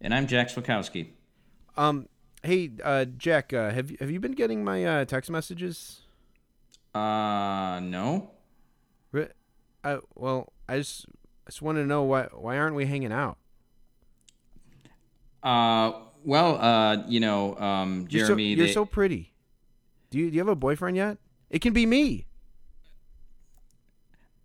And I'm Jack Swakowski. Um, hey, uh, Jack, uh, have you have you been getting my uh, text messages? Uh, no. I, well, I just I just want to know why why aren't we hanging out? Uh, well, uh, you know, um, You're so, Jeremy, you're they- so pretty. Do you do you have a boyfriend yet? It can be me.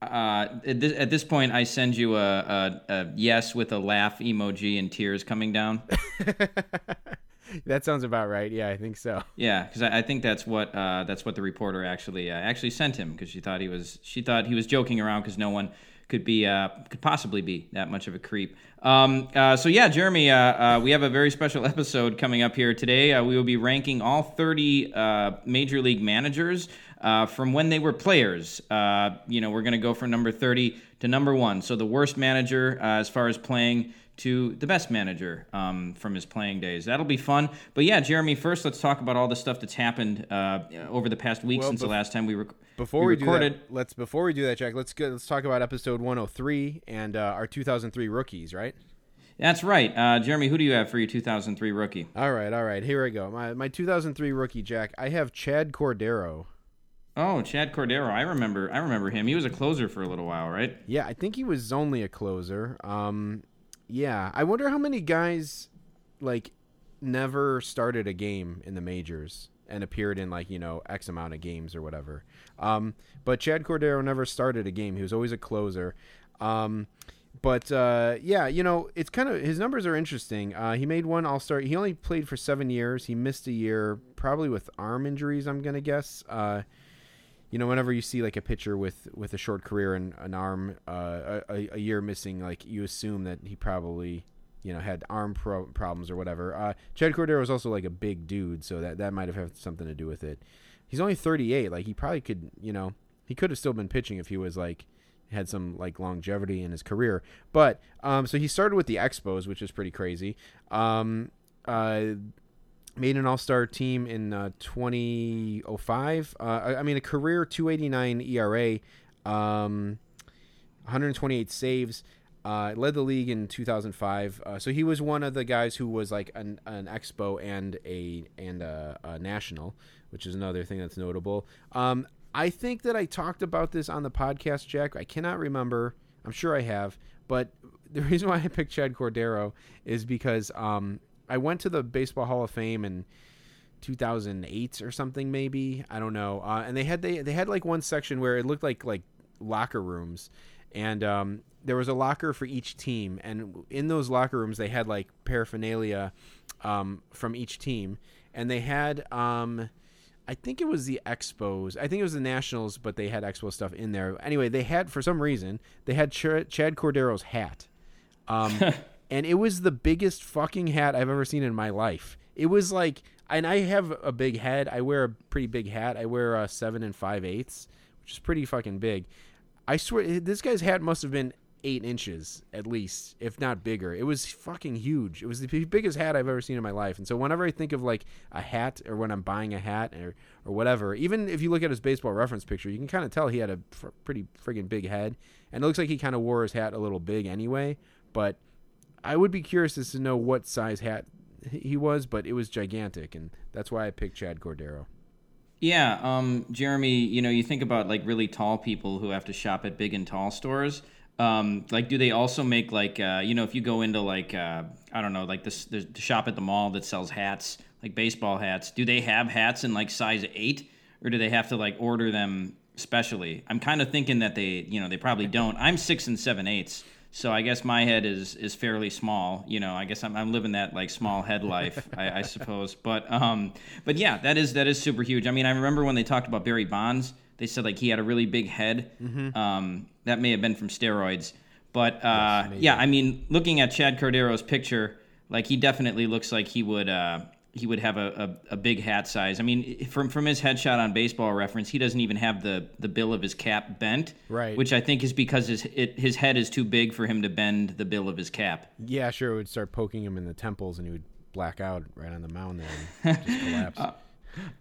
Uh, at this, at this point, I send you a, a, a yes with a laugh emoji and tears coming down. that sounds about right. Yeah, I think so. yeah, because I, I think that's what uh, that's what the reporter actually uh, actually sent him because she thought he was she thought he was joking around because no one could be uh, could possibly be that much of a creep. Um, uh, so yeah, Jeremy, uh, uh, we have a very special episode coming up here today. Uh, we will be ranking all 30 uh, major league managers uh, from when they were players. Uh, you know, we're going to go from number 30 to number one. So the worst manager uh, as far as playing to the best manager um, from his playing days. That'll be fun. But yeah, Jeremy, first let's talk about all the stuff that's happened uh, over the past week Well, since the last time we, rec- Before we, do recorded. that, let's before we do that, Jack. Let's go. Let's talk about episode 103 and uh, our 2003 rookies, right? That's right. Uh, Jeremy, who do you have for your 2003 rookie? All right, all right. Here we go. My my 2003 rookie, Jack. I have Chad Cordero. Oh, Chad Cordero. I remember. I remember him. He was a closer for a little while, right? Yeah, I think he was only a closer. Um, yeah, I wonder how many guys like never started a game in the majors and appeared in like you know X amount of games or whatever. Um, but Chad Cordero never started a game. He was always a closer. Um, but uh, yeah, you know, it's kind of his numbers are interesting. Uh, he made one All Star. He only played for seven years. He missed a year, probably with arm injuries. I'm gonna guess. Uh, you know, whenever you see like a pitcher with with a short career and an arm, uh, a, a year missing, like you assume that he probably, you know, had arm pro- problems or whatever. Uh, Chad Cordero was also like a big dude, so that that might have had something to do with it. He's only 38. Like he probably could, you know, he could have still been pitching if he was like had some like longevity in his career. But um, so he started with the Expos, which is pretty crazy. Um, uh, made an all-star team in uh, 2005 uh, I, I mean a career 289 era um, 128 saves. Uh, led the league in 2005 uh, so he was one of the guys who was like an, an expo and a and a, a national which is another thing that's notable. Um, i think that i talked about this on the podcast jack. I cannot remember. I'm sure i have. But the reason why i picked chad cordero is because um, I went to the Baseball Hall of Fame in 2008 or something, maybe I don't know. Uh, and they had they they had like one section where it looked like like locker rooms, and um, there was a locker for each team, and in those locker rooms they had like paraphernalia um, from each team, and they had. Um, I think it was the Expos. I think it was the Nationals, but they had Expo stuff in there. Anyway, they had for some reason they had Ch- Chad Cordero's hat. Um, and it was the biggest fucking hat I've ever seen in my life. It was like, and I have a big head. I wear a pretty big hat. I wear a seven and five eighths, which is pretty fucking big. I swear, this guy's hat must have been eight inches at least, if not bigger. It was fucking huge. It was the biggest hat I've ever seen in my life. And so whenever I think of like a hat or when I'm buying a hat or or whatever, even if you look at his baseball reference picture, you can kind of tell he had a fr- pretty friggin' big head, and it looks like he kind of wore his hat a little big anyway. But I would be curious as to know what size hat he was, but it was gigantic, and that's why I picked Chad Cordero. Yeah, um, Jeremy, you know, you think about like really tall people who have to shop at big and tall stores. Um, like, do they also make like, uh, you know, if you go into like, uh, I don't know, like the shop at the mall that sells hats, like baseball hats, do they have hats in like size eight, or do they have to like order them specially? I'm kind of thinking that they, you know, they probably don't. I'm six and seven eighths, so I guess my head is is fairly small. You know, I guess I'm, I'm living that like small head life, I, I suppose. But um, but yeah, that is that is super huge. I mean, I remember when they talked about Barry Bonds, they said like he had a really big head. Um, that may have been from steroids, but uh, maybe. yeah, I mean, looking at Chad Cordero's picture, Like he definitely looks like he would uh, he would have a, a, a big hat size. I mean, from from his headshot on Baseball Reference, he doesn't even have the the bill of his cap bent, Right. Which I think is because his it, his head is too big for him to bend the bill of his cap. Yeah, sure. It would start poking him in the temples, and he would black out right on the mound there and just collapse. Uh,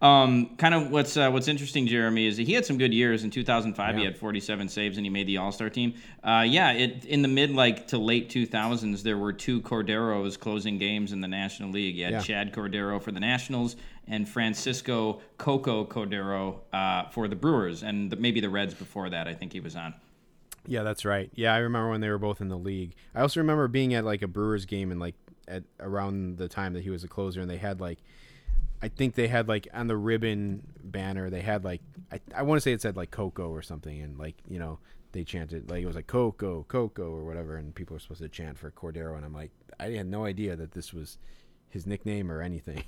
Um, kind of what's uh, what's interesting, Jeremy, is that he had some good years. In 2005, he had 47 saves and he made the All Star team. Uh, yeah, it in the mid like to late 2000s, there were two Corderos closing games in the National League. You had Yeah. Chad Cordero for the Nationals and Francisco Coco Cordero uh, for the Brewers, and the, maybe the Reds before that. I think he was on. Yeah, that's right. Yeah, I remember when they were both in the league. I also remember being at like a Brewers game and like at around the time that he was a closer, and they had like, I think they had like on the ribbon banner they had like I, I want to say it said like Coco or something, and like you know they chanted like it was like Coco Coco or whatever, and people were supposed to chant for Cordero, and I'm like I had no idea that this was his nickname or anything.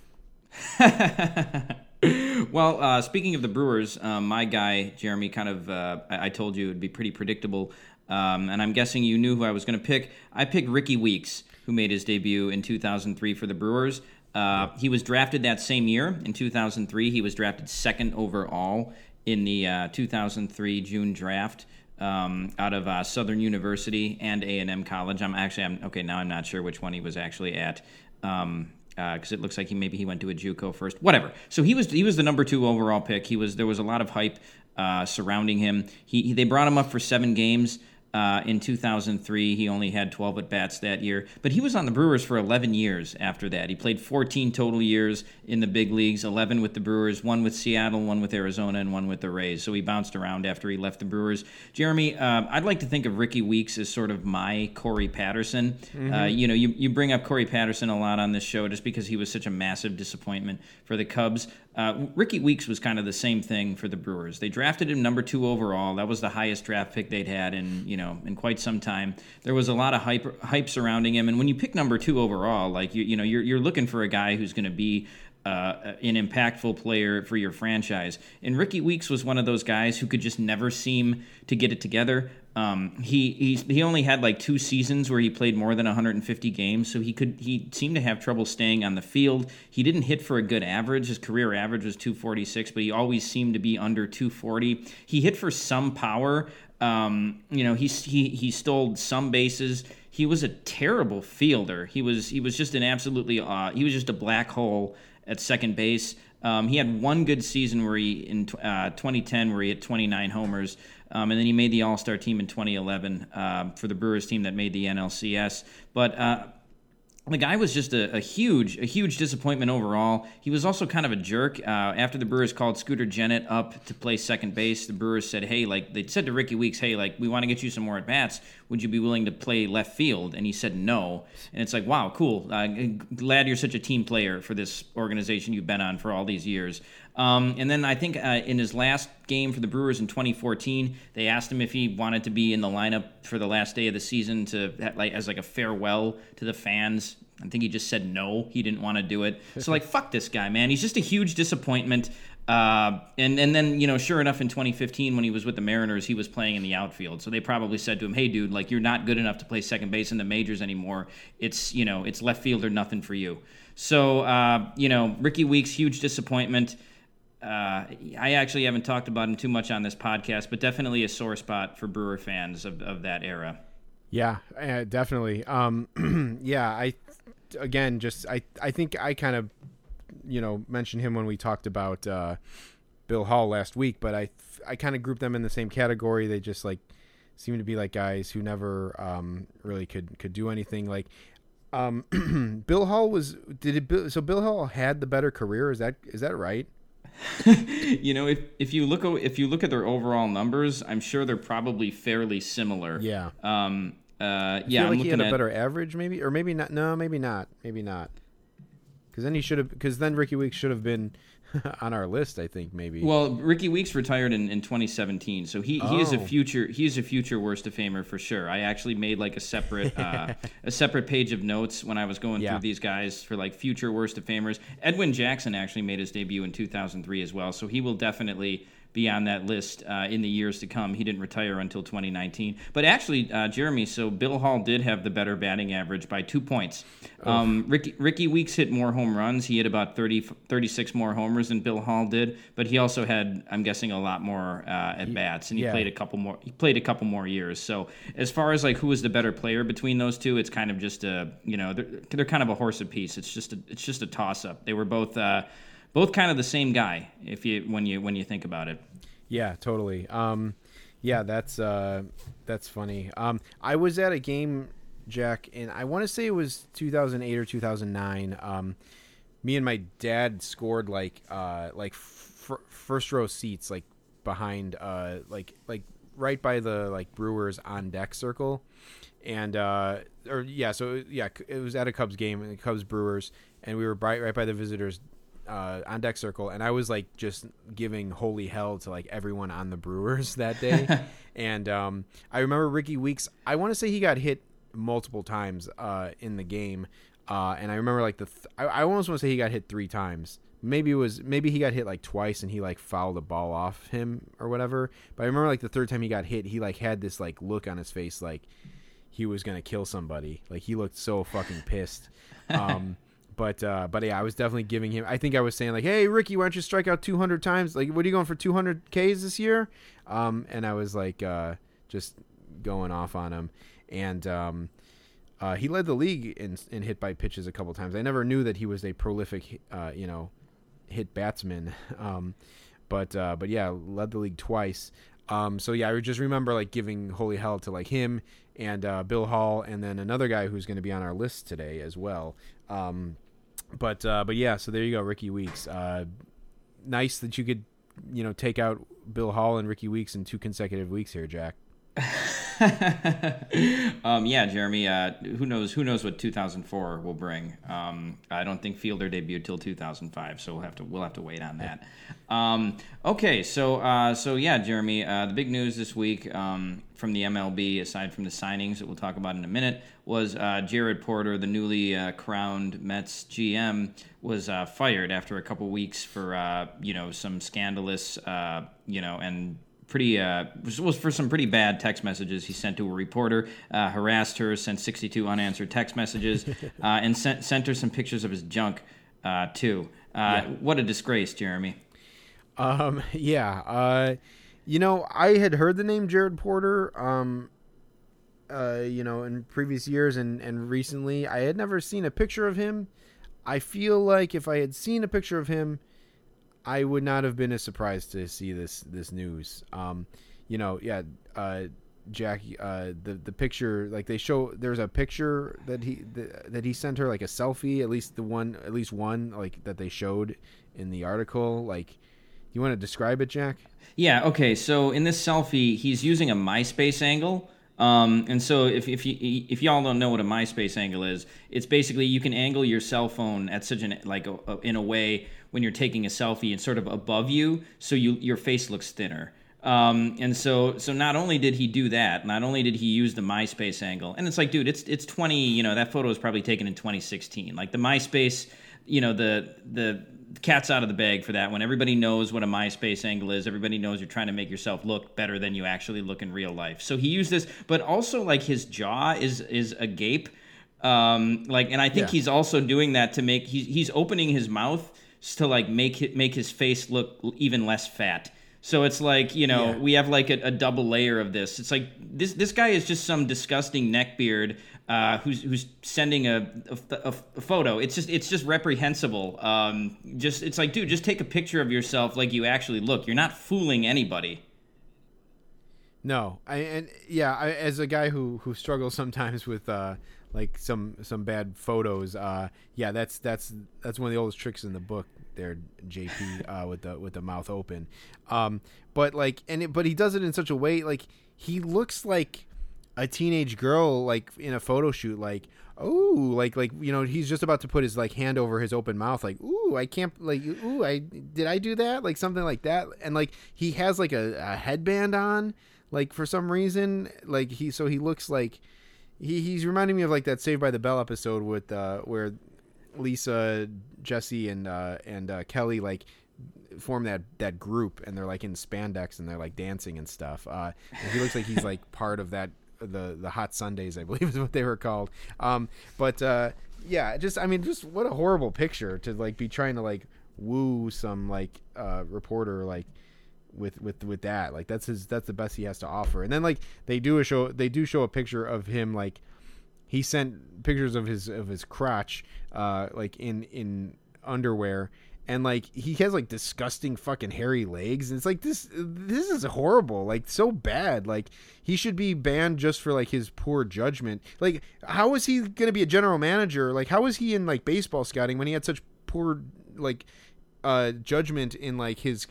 well, uh, speaking of the Brewers, um, my guy Jeremy kind of uh, I-, I told you it would be pretty predictable, um, and I'm guessing you knew who I was going to pick. I picked Rickie Weeks, who made his debut in 2003 for the Brewers. Uh, he was drafted that same year in 2003. He was drafted second overall in the uh, 2003 June draft. Um, out of uh, Southern University and A and M College. I'm actually I'm okay now. I'm not sure which one he was actually at. Um, because it looks like he maybe he went to a JUCO first. Whatever. So he was he was the number two overall pick. He was there was a lot of hype uh, surrounding him. He, he they brought him up for seven games. Uh, in 2003, he only had 12 at bats that year, but he was on the Brewers for 11 years after that. He played 14 total years in the big leagues 11 with the Brewers, one with Seattle, one with Arizona, and one with the Rays. So he bounced around after he left the Brewers. Jeremy, uh, I'd like to think of Rickie Weeks as sort of my Corey Patterson. Uh, you know, you, you bring up Corey Patterson a lot on this show just because he was such a massive disappointment for the Cubs. Uh, Rickie Weeks was kind of the same thing for the Brewers. They drafted him number two overall. That was the highest draft pick they'd had in you know in quite some time. There was a lot of hype hype surrounding him, and when you pick number two overall, like you you know you're you're looking for a guy who's going to be uh, an impactful player for your franchise. And Rickie Weeks was one of those guys who could just never seem to get it together. Um, he he he only had like two seasons where he played more than 150 games, so he could he seemed to have trouble staying on the field. He didn't hit for a good average. His career average was 246, but he always seemed to be under 240. He hit for some power. Um, you know, he he he stole some bases. He was a terrible fielder. He was he was just an absolutely uh, he was just a black hole at second base. Um, he had one good season where he in uh, 2010 where he hit 29 homers, um, and then he made the All Star team in 2011 uh, for the Brewers team that made the NLCS. But uh, the guy was just a, a, huge, a huge disappointment overall. He was also kind of a jerk. Uh, after the Brewers called Scooter Gennett up to play second base, the Brewers said, "Hey, like they said to Rickie Weeks, hey, like we want to get you some more at bats. Would you be willing to play left field?" And he said no. And it's like, wow, cool. Uh, glad you're such a team player for this organization you've been on for all these years. Um, and then I think uh, in his last game for the Brewers in 2014, they asked him if he wanted to be in the lineup for the last day of the season to like as like a farewell to the fans. I think he just said no. He didn't want to do it. So like, fuck this guy, man. He's just a huge disappointment. Uh, and and then you know, sure enough, in 2015 when he was with the Mariners, he was playing in the outfield. So they probably said to him, "Hey, dude, like you're not good enough to play second base in the majors anymore. It's you know, it's left field or nothing for you." So uh, you know, Rickie Weeks, huge disappointment. Uh, I actually haven't talked about him too much on this podcast, but definitely a sore spot for Brewer fans of, of that era. Yeah, uh, definitely. Um, yeah, I again just I I think I kind of you know mentioned him when we talked about uh, Bill Hall last week, but I I kind of grouped them in the same category. They just like seem to be like guys who never um, really could could do anything. Like um, Bill Hall was did it so Bill Hall had the better career. Is that is that right? you know, if if you look if you look at their overall numbers, I'm sure they're probably fairly similar. Yeah. Um. Uh. Yeah. feel I'm like he had a at. better average, maybe, or maybe not. No, maybe not. Maybe not. Because then he should have. Because then Rickie Weeks should have been on our list. I think maybe. Well, Rickie Weeks retired in, in 2017, so he, he is a Oh. future he is a future worst of famer for sure. I actually made like a separate uh, a separate page of notes when I was going Yeah. through these guys for like future worst of famers. Edwin Jackson actually made his debut in 2003 as well, so he will definitely be on that list uh, in the years to come. He didn't retire until 2019. But actually, uh, Jeremy, so Bill Hall did have the better batting average by two points. Um, Rickie, Rickie Weeks hit more home runs. He hit about 30, 36 more homers than Bill Hall did, but he also had, I'm guessing, a lot more uh, at bats, and he yeah. played a couple more. He played a couple more years. So as far as like who was the better player between those two, it's kind of just a you know they're, they're kind of a horse apiece. It's just a, it's just a toss up. They were both uh, both kind of the same guy if you when you when you think about it. Yeah, totally. Um, yeah, that's uh, that's funny. Um, I was at a game, Jack, and I want to say it was 2008 or 2009. Um, me and my dad scored like uh, like first row seats, like behind, uh, like like right by the like Brewers on deck circle, and uh, or yeah, so yeah, it was at a Cubs game, the Cubs Brewers, and we were right right by the visitors uh, on deck circle, and I was like just giving holy hell to like everyone on the Brewers that day. and um, I remember Rickie Weeks. I want to say he got hit multiple times uh, in the game, uh, and I remember like the th- I, I almost want to say he got hit three times. Maybe it was maybe he got hit like twice and he like fouled a ball off him or whatever. But I remember like the third time he got hit, he like had this like look on his face like he was gonna kill somebody. Like he looked so fucking pissed. Um, but uh, but yeah, I was definitely giving him. I think I was saying like, "Hey, Rickie, why don't you strike out 200 times? Like, what are you going for 200 Ks this year?" Um, and I was like, uh, just going off on him, and um, uh, he led the league in in hit by pitches a couple times. I never knew that he was a prolific, uh, you know, hit batsman. Um, but uh, but yeah, led the league twice. Um, so yeah, I just remember like giving holy hell to like him and uh, Bill Hall, and then another guy who's going to be on our list today as well. Um, but uh, but yeah, so there you go, Rickie Weeks. Uh, nice that you could you know take out Bill Hall and Rickie Weeks in two consecutive weeks here, Jack. um, yeah, Jeremy. Uh, who knows? Who knows what 2004 will bring? Um, I don't think Fielder debuted till 2005, so we'll have to we'll have to wait on that. Um, okay, so uh, so yeah, Jeremy. Uh, the big news this week um, from the MLB, aside from the signings that we'll talk about in a minute, was uh, Jared Porter, the newly uh, crowned Mets GM, was uh, fired after a couple weeks for you know some scandalous you know and pretty uh, was for some pretty bad text messages he sent to a reporter, uh, harassed her, sent 62 unanswered text messages, uh, and sent sent her some pictures of his junk uh, too. Uh, Yeah. What a disgrace, Jeremy. Um, yeah. Uh, you know, I had heard the name Jared Porter. Um, uh, you know, in previous years and and recently, I had never seen a picture of him. I feel like if I had seen a picture of him, I would not have been as surprised to see this this news. Um, you know, yeah, uh, Jackie, uh, the the picture like they show there's a picture that he that, he sent her like a selfie, at least the one, at least one like that they showed in the article. Like, you want to describe it, Jack? Yeah. Okay. So in this selfie, he's using a MySpace angle. Um, and so if if you if y'all don't know what a MySpace angle is, it's basically you can angle your cell phone at such an like a, a- in a way when you're taking a selfie, it's sort of above you, so you your face looks thinner. Um, and so so not only did he do that, not only did he use the MySpace angle, and it's like, dude, it's it's 20, you know, that photo was probably taken in 2016. Like the MySpace, you know, the the cat's out of the bag for that one. Everybody knows what a MySpace angle is. Everybody knows you're trying to make yourself look better than you actually look in real life. So he used this, but also like his jaw is is agape. Um, like, and I think Yeah. he's also doing that to make he's he's opening his mouth to like make it make his face look even less fat. So it's like you know Yeah. we have like a, a double layer of this. It's like this this guy is just some disgusting neckbeard uh, who's who's sending a, a, a photo. It's just it's just reprehensible. Um, just it's like dude, just take a picture of yourself like you actually look. You're not fooling anybody. No, I and yeah, I, as a guy who who struggles sometimes with uh like some some bad photos, uh yeah, that's that's that's one of the oldest tricks in the book there, JP, uh with the with the mouth open. Um but like and it, but he does it in such a way like he looks like a teenage girl like in a photo shoot like oh like like you know he's just about to put his like hand over his open mouth like ooh i can't like ooh i did i do that like something like that and like he has like a, a headband on like for some reason like he so he looks like he, he's reminding me of like that saved by the bell episode with uh where lisa jessie and uh and uh kelly like form that that group and they're like in spandex and they're like dancing and stuff. Uh, and he looks like he's like part of that the the hot Sundaes, I believe is what they were called. Um, but uh, yeah, just I mean, just what a horrible picture to like be trying to like woo some like uh, reporter like with with with that like that's his that's the best he has to offer and then like they do a show they do show a picture of him like he sent pictures of his of his crotch uh like in in underwear. And like he has like disgusting fucking hairy legs. And it's like this this is horrible. Like so bad. Like he should be banned just for like his poor judgment. Like how is he gonna be a general manager? Like how is he in like baseball scouting when he had such poor like uh judgment in like his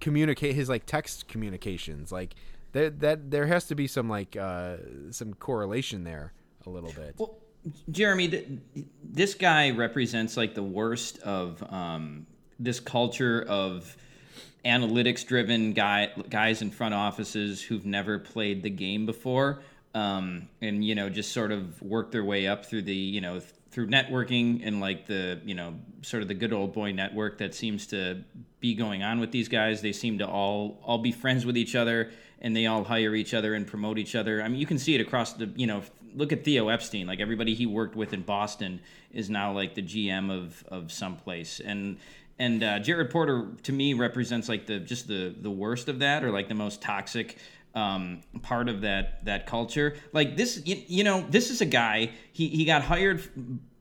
communicate his like text communications? Like that that there has to be some like uh some correlation there a little bit Well, Jeremy, th- this guy represents like the worst of um, this culture of analytics-driven guy guys in front offices who've never played the game before, um, and you know just sort of work their way up through the you know through networking and like the you know sort of the good old boy network that seems to be going on with these guys. They seem to all all be friends with each other and they all hire each other and promote each other. I mean, you can see it across the you know look at Theo Epstein. Like everybody he worked with in Boston is now like the GM of of someplace and. And uh, Jared Porter to me represents like the just the the worst of that, or like the most toxic um, part of that that culture. Like this, you, you know, this is a guy. He he got hired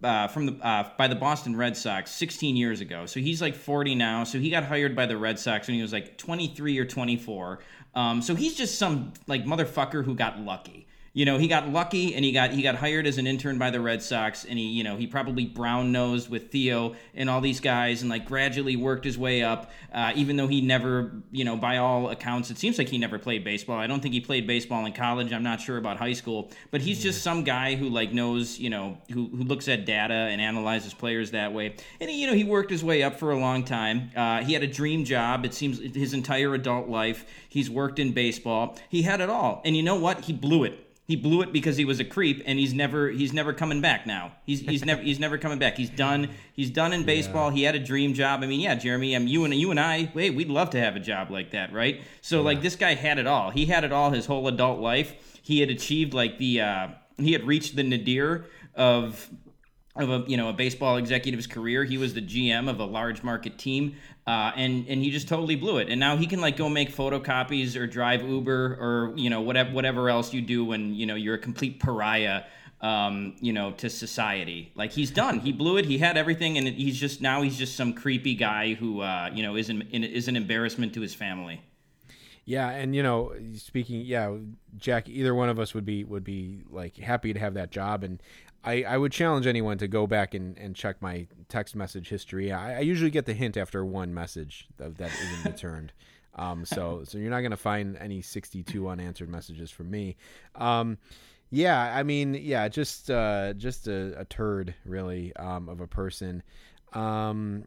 uh, from the uh, by the Boston Red Sox 16 years ago. So he's like 40 now. So he got hired by the Red Sox when he was like 23 or 24. Um, so he's just some like motherfucker who got lucky. You know, he got lucky and he got he got hired as an intern by the Red Sox and he, you know, he probably brown nosed with Theo and all these guys and like gradually worked his way up. Uh, even though he never, you know, by all accounts, it seems like he never played baseball. I don't think he played baseball in college. I'm not sure about high school, but he's just some guy who like knows, you know, who, who looks at data and analyzes players that way. And he, you know, he worked his way up for a long time. Uh, he had a dream job. It seems his entire adult life. He's worked in baseball. He had it all. And you know what? He blew it he blew it because he was a creep and he's never he's never coming back now. He's he's never he's never coming back. He's done he's done in baseball. He had a dream job. I mean yeah jeremy i mean you and you and i hey we'd love to have a job like that right? So like this guy had it all. He had it all his whole adult life. He had achieved like the uh he had reached the nadir of of a you know a baseball executive's career. He was the GM of a large market team, uh, and and he just totally blew it. And now he can like go make photocopies or drive Uber or you know whatever whatever else you do when you know you're a complete pariah. Um, you know, to society, like he's done. He blew it. He had everything, and he's just now he's just some creepy guy who, uh, you know, is an is an embarrassment to his family. Yeah, and you know, speaking, yeah, Jack, either one of us would be would be like happy to have that job, and I, I would challenge anyone to go back and, and check my text message history. I, I usually get the hint after one message that, that isn't returned. Um, so so you're not gonna find any 62 unanswered messages from me. Um, yeah, I mean, yeah, just uh, just a, a turd really um, of a person. Um,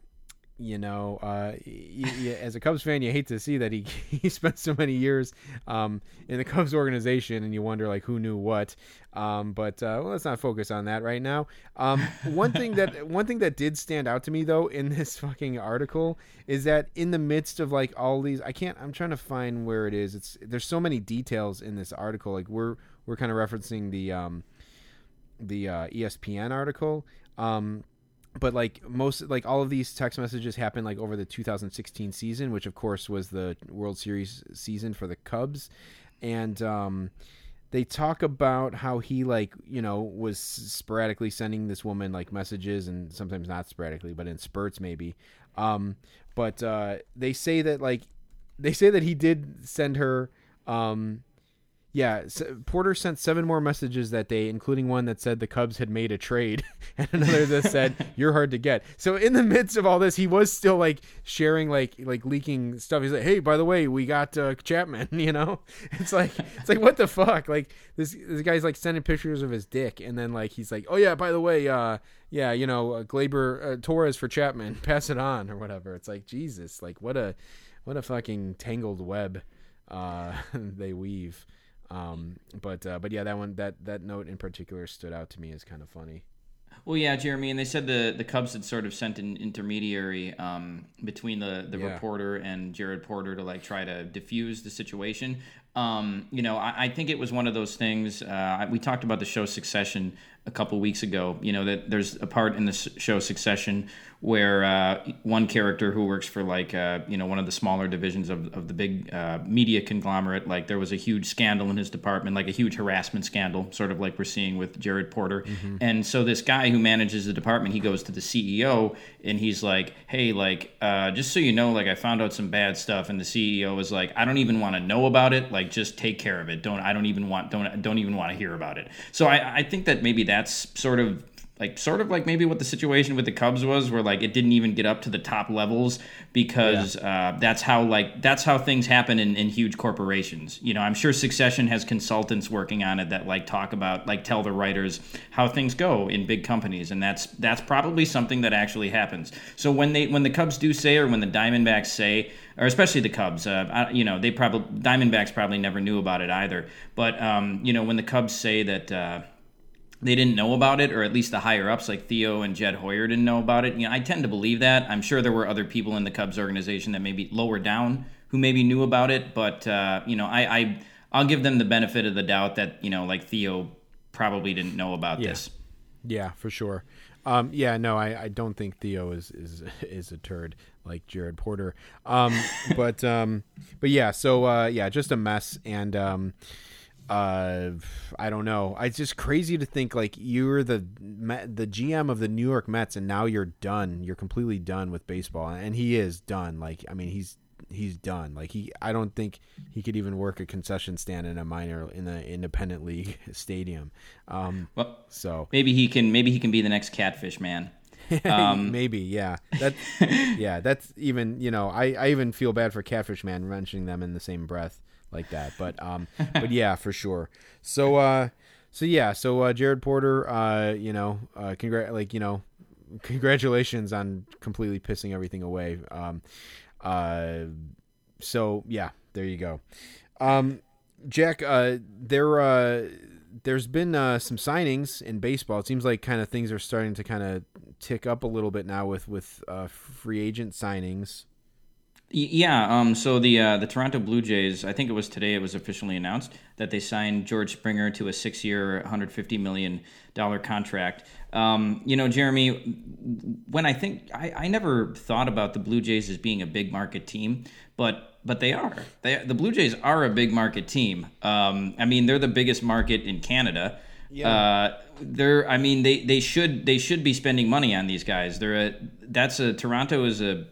you know, uh, y- y- as a Cubs fan, you hate to see that he he spent so many years um, in the Cubs organization, and you wonder like who knew what. Um, but uh, well, let's not focus on that right now. Um, one thing that one thing that did stand out to me though in this fucking article is that in the midst of like all these, I can't. I'm trying to find where it is. It's there's so many details in this article. Like we're we're kind of referencing the um, the uh, ESPN article. Um, but like most like all of these text messages happened like over the 2016 season which of course was the world series season for the cubs. And um they talk about how he like you know was sporadically sending this woman like messages and sometimes not sporadically but in spurts maybe. Um but uh they say that like they say that he did send her um yeah, Porter sent seven more messages that day, including one that said the Cubs had made a trade, and another that said you're hard to get. So in the midst of all this, he was still like sharing, like like leaking stuff. He's like, "Hey, by the way, we got uh, Chapman." You know, it's like it's like what the fuck? Like this this guy's like sending pictures of his dick, and then like he's like, "Oh yeah, by the way, uh, yeah, you know, uh, Gleyber uh, Torres for Chapman, pass it on or whatever." It's like Jesus, like what a what a fucking tangled web uh, they weave. Um, but uh, but yeah, that one that that note in particular stood out to me as kind of funny. Well, yeah, Jeremy, and they said the, the Cubs had sort of sent an intermediary um, between the, the Yeah. reporter and Jared Porter to like try to diffuse the situation. Um, you know, I, I think it was one of those things. Uh, we talked about the show Succession a couple weeks ago. You know that there's a part in the show Succession where uh, one character who works for like uh, you know one of the smaller divisions of, of the big uh, media conglomerate, like there was a huge scandal in his department, like a huge harassment scandal, sort of like we're seeing with Jared Porter. And so this guy who manages the department, he goes to the CEO and he's like, "Hey, like uh, just so you know, like I found out some bad stuff," and the CEO is like, "I don't even want to know about it. Like just take care of it. Don't I don't even want don't don't even want to hear about it." So I I think that maybe that's sort of like sort of like maybe what the situation with the Cubs was, where like it didn't even get up to the top levels because uh, that's how like that's how things happen in, in huge corporations. You know, I'm sure Succession has consultants working on it that like talk about like tell the writers how things go in big companies, and that's that's probably something that actually happens. So when they when the Cubs do say or when the Diamondbacks say or especially the Cubs. Uh, I, you know, they probably Diamondbacks probably never knew about it either. But um, you know, when the Cubs say that uh, they didn't know about it, or at least the higher ups like Theo and Jed Hoyer didn't know about it, you know, I tend to believe that. I'm sure there were other people in the Cubs organization that maybe lower down who maybe knew about it, but uh, you know, I, I I'll give them the benefit of the doubt that you know, like Theo probably didn't know about Yeah. this. Yeah, for sure. Um, yeah, no, I, I don't think Theo is, is is a turd like Jared Porter. Um, but um, but yeah, so uh, yeah, just a mess, and um, uh, I don't know. It's just crazy to think like you're the the GM of the New York Mets, and now you're done. You're completely done with baseball, and he is done. Like, I mean, he's he's done. Like he, I don't think he could even work a concession stand in a minor in the independent league stadium. Um, Well, so maybe he can maybe he can be the next Catfish man. Um, maybe yeah that yeah that's even you know I, I even feel bad for catfish man mentioning them in the same breath like that but um but yeah for sure so uh so yeah so uh jared porter uh you know uh congrat like you know congratulations on completely pissing everything away um uh so yeah there you go um jack uh there uh there's been uh, some signings in baseball. It seems like kind of things are starting to kind of tick up a little bit now with with uh, free agent signings. Yeah, um, so the uh, the Toronto Blue Jays, I think it was today, it was officially announced that they signed George Springer to a six-year, 150 million dollar contract. Um, you know, Jeremy, when I think I, I never thought about the Blue Jays as being a big market team, but but they are. They, the Blue Jays are a big market team. Um, I mean, they're the biggest market in Canada. Uh, they're. I mean, they, they should they should be spending money on these guys. They're a that's a Toronto is a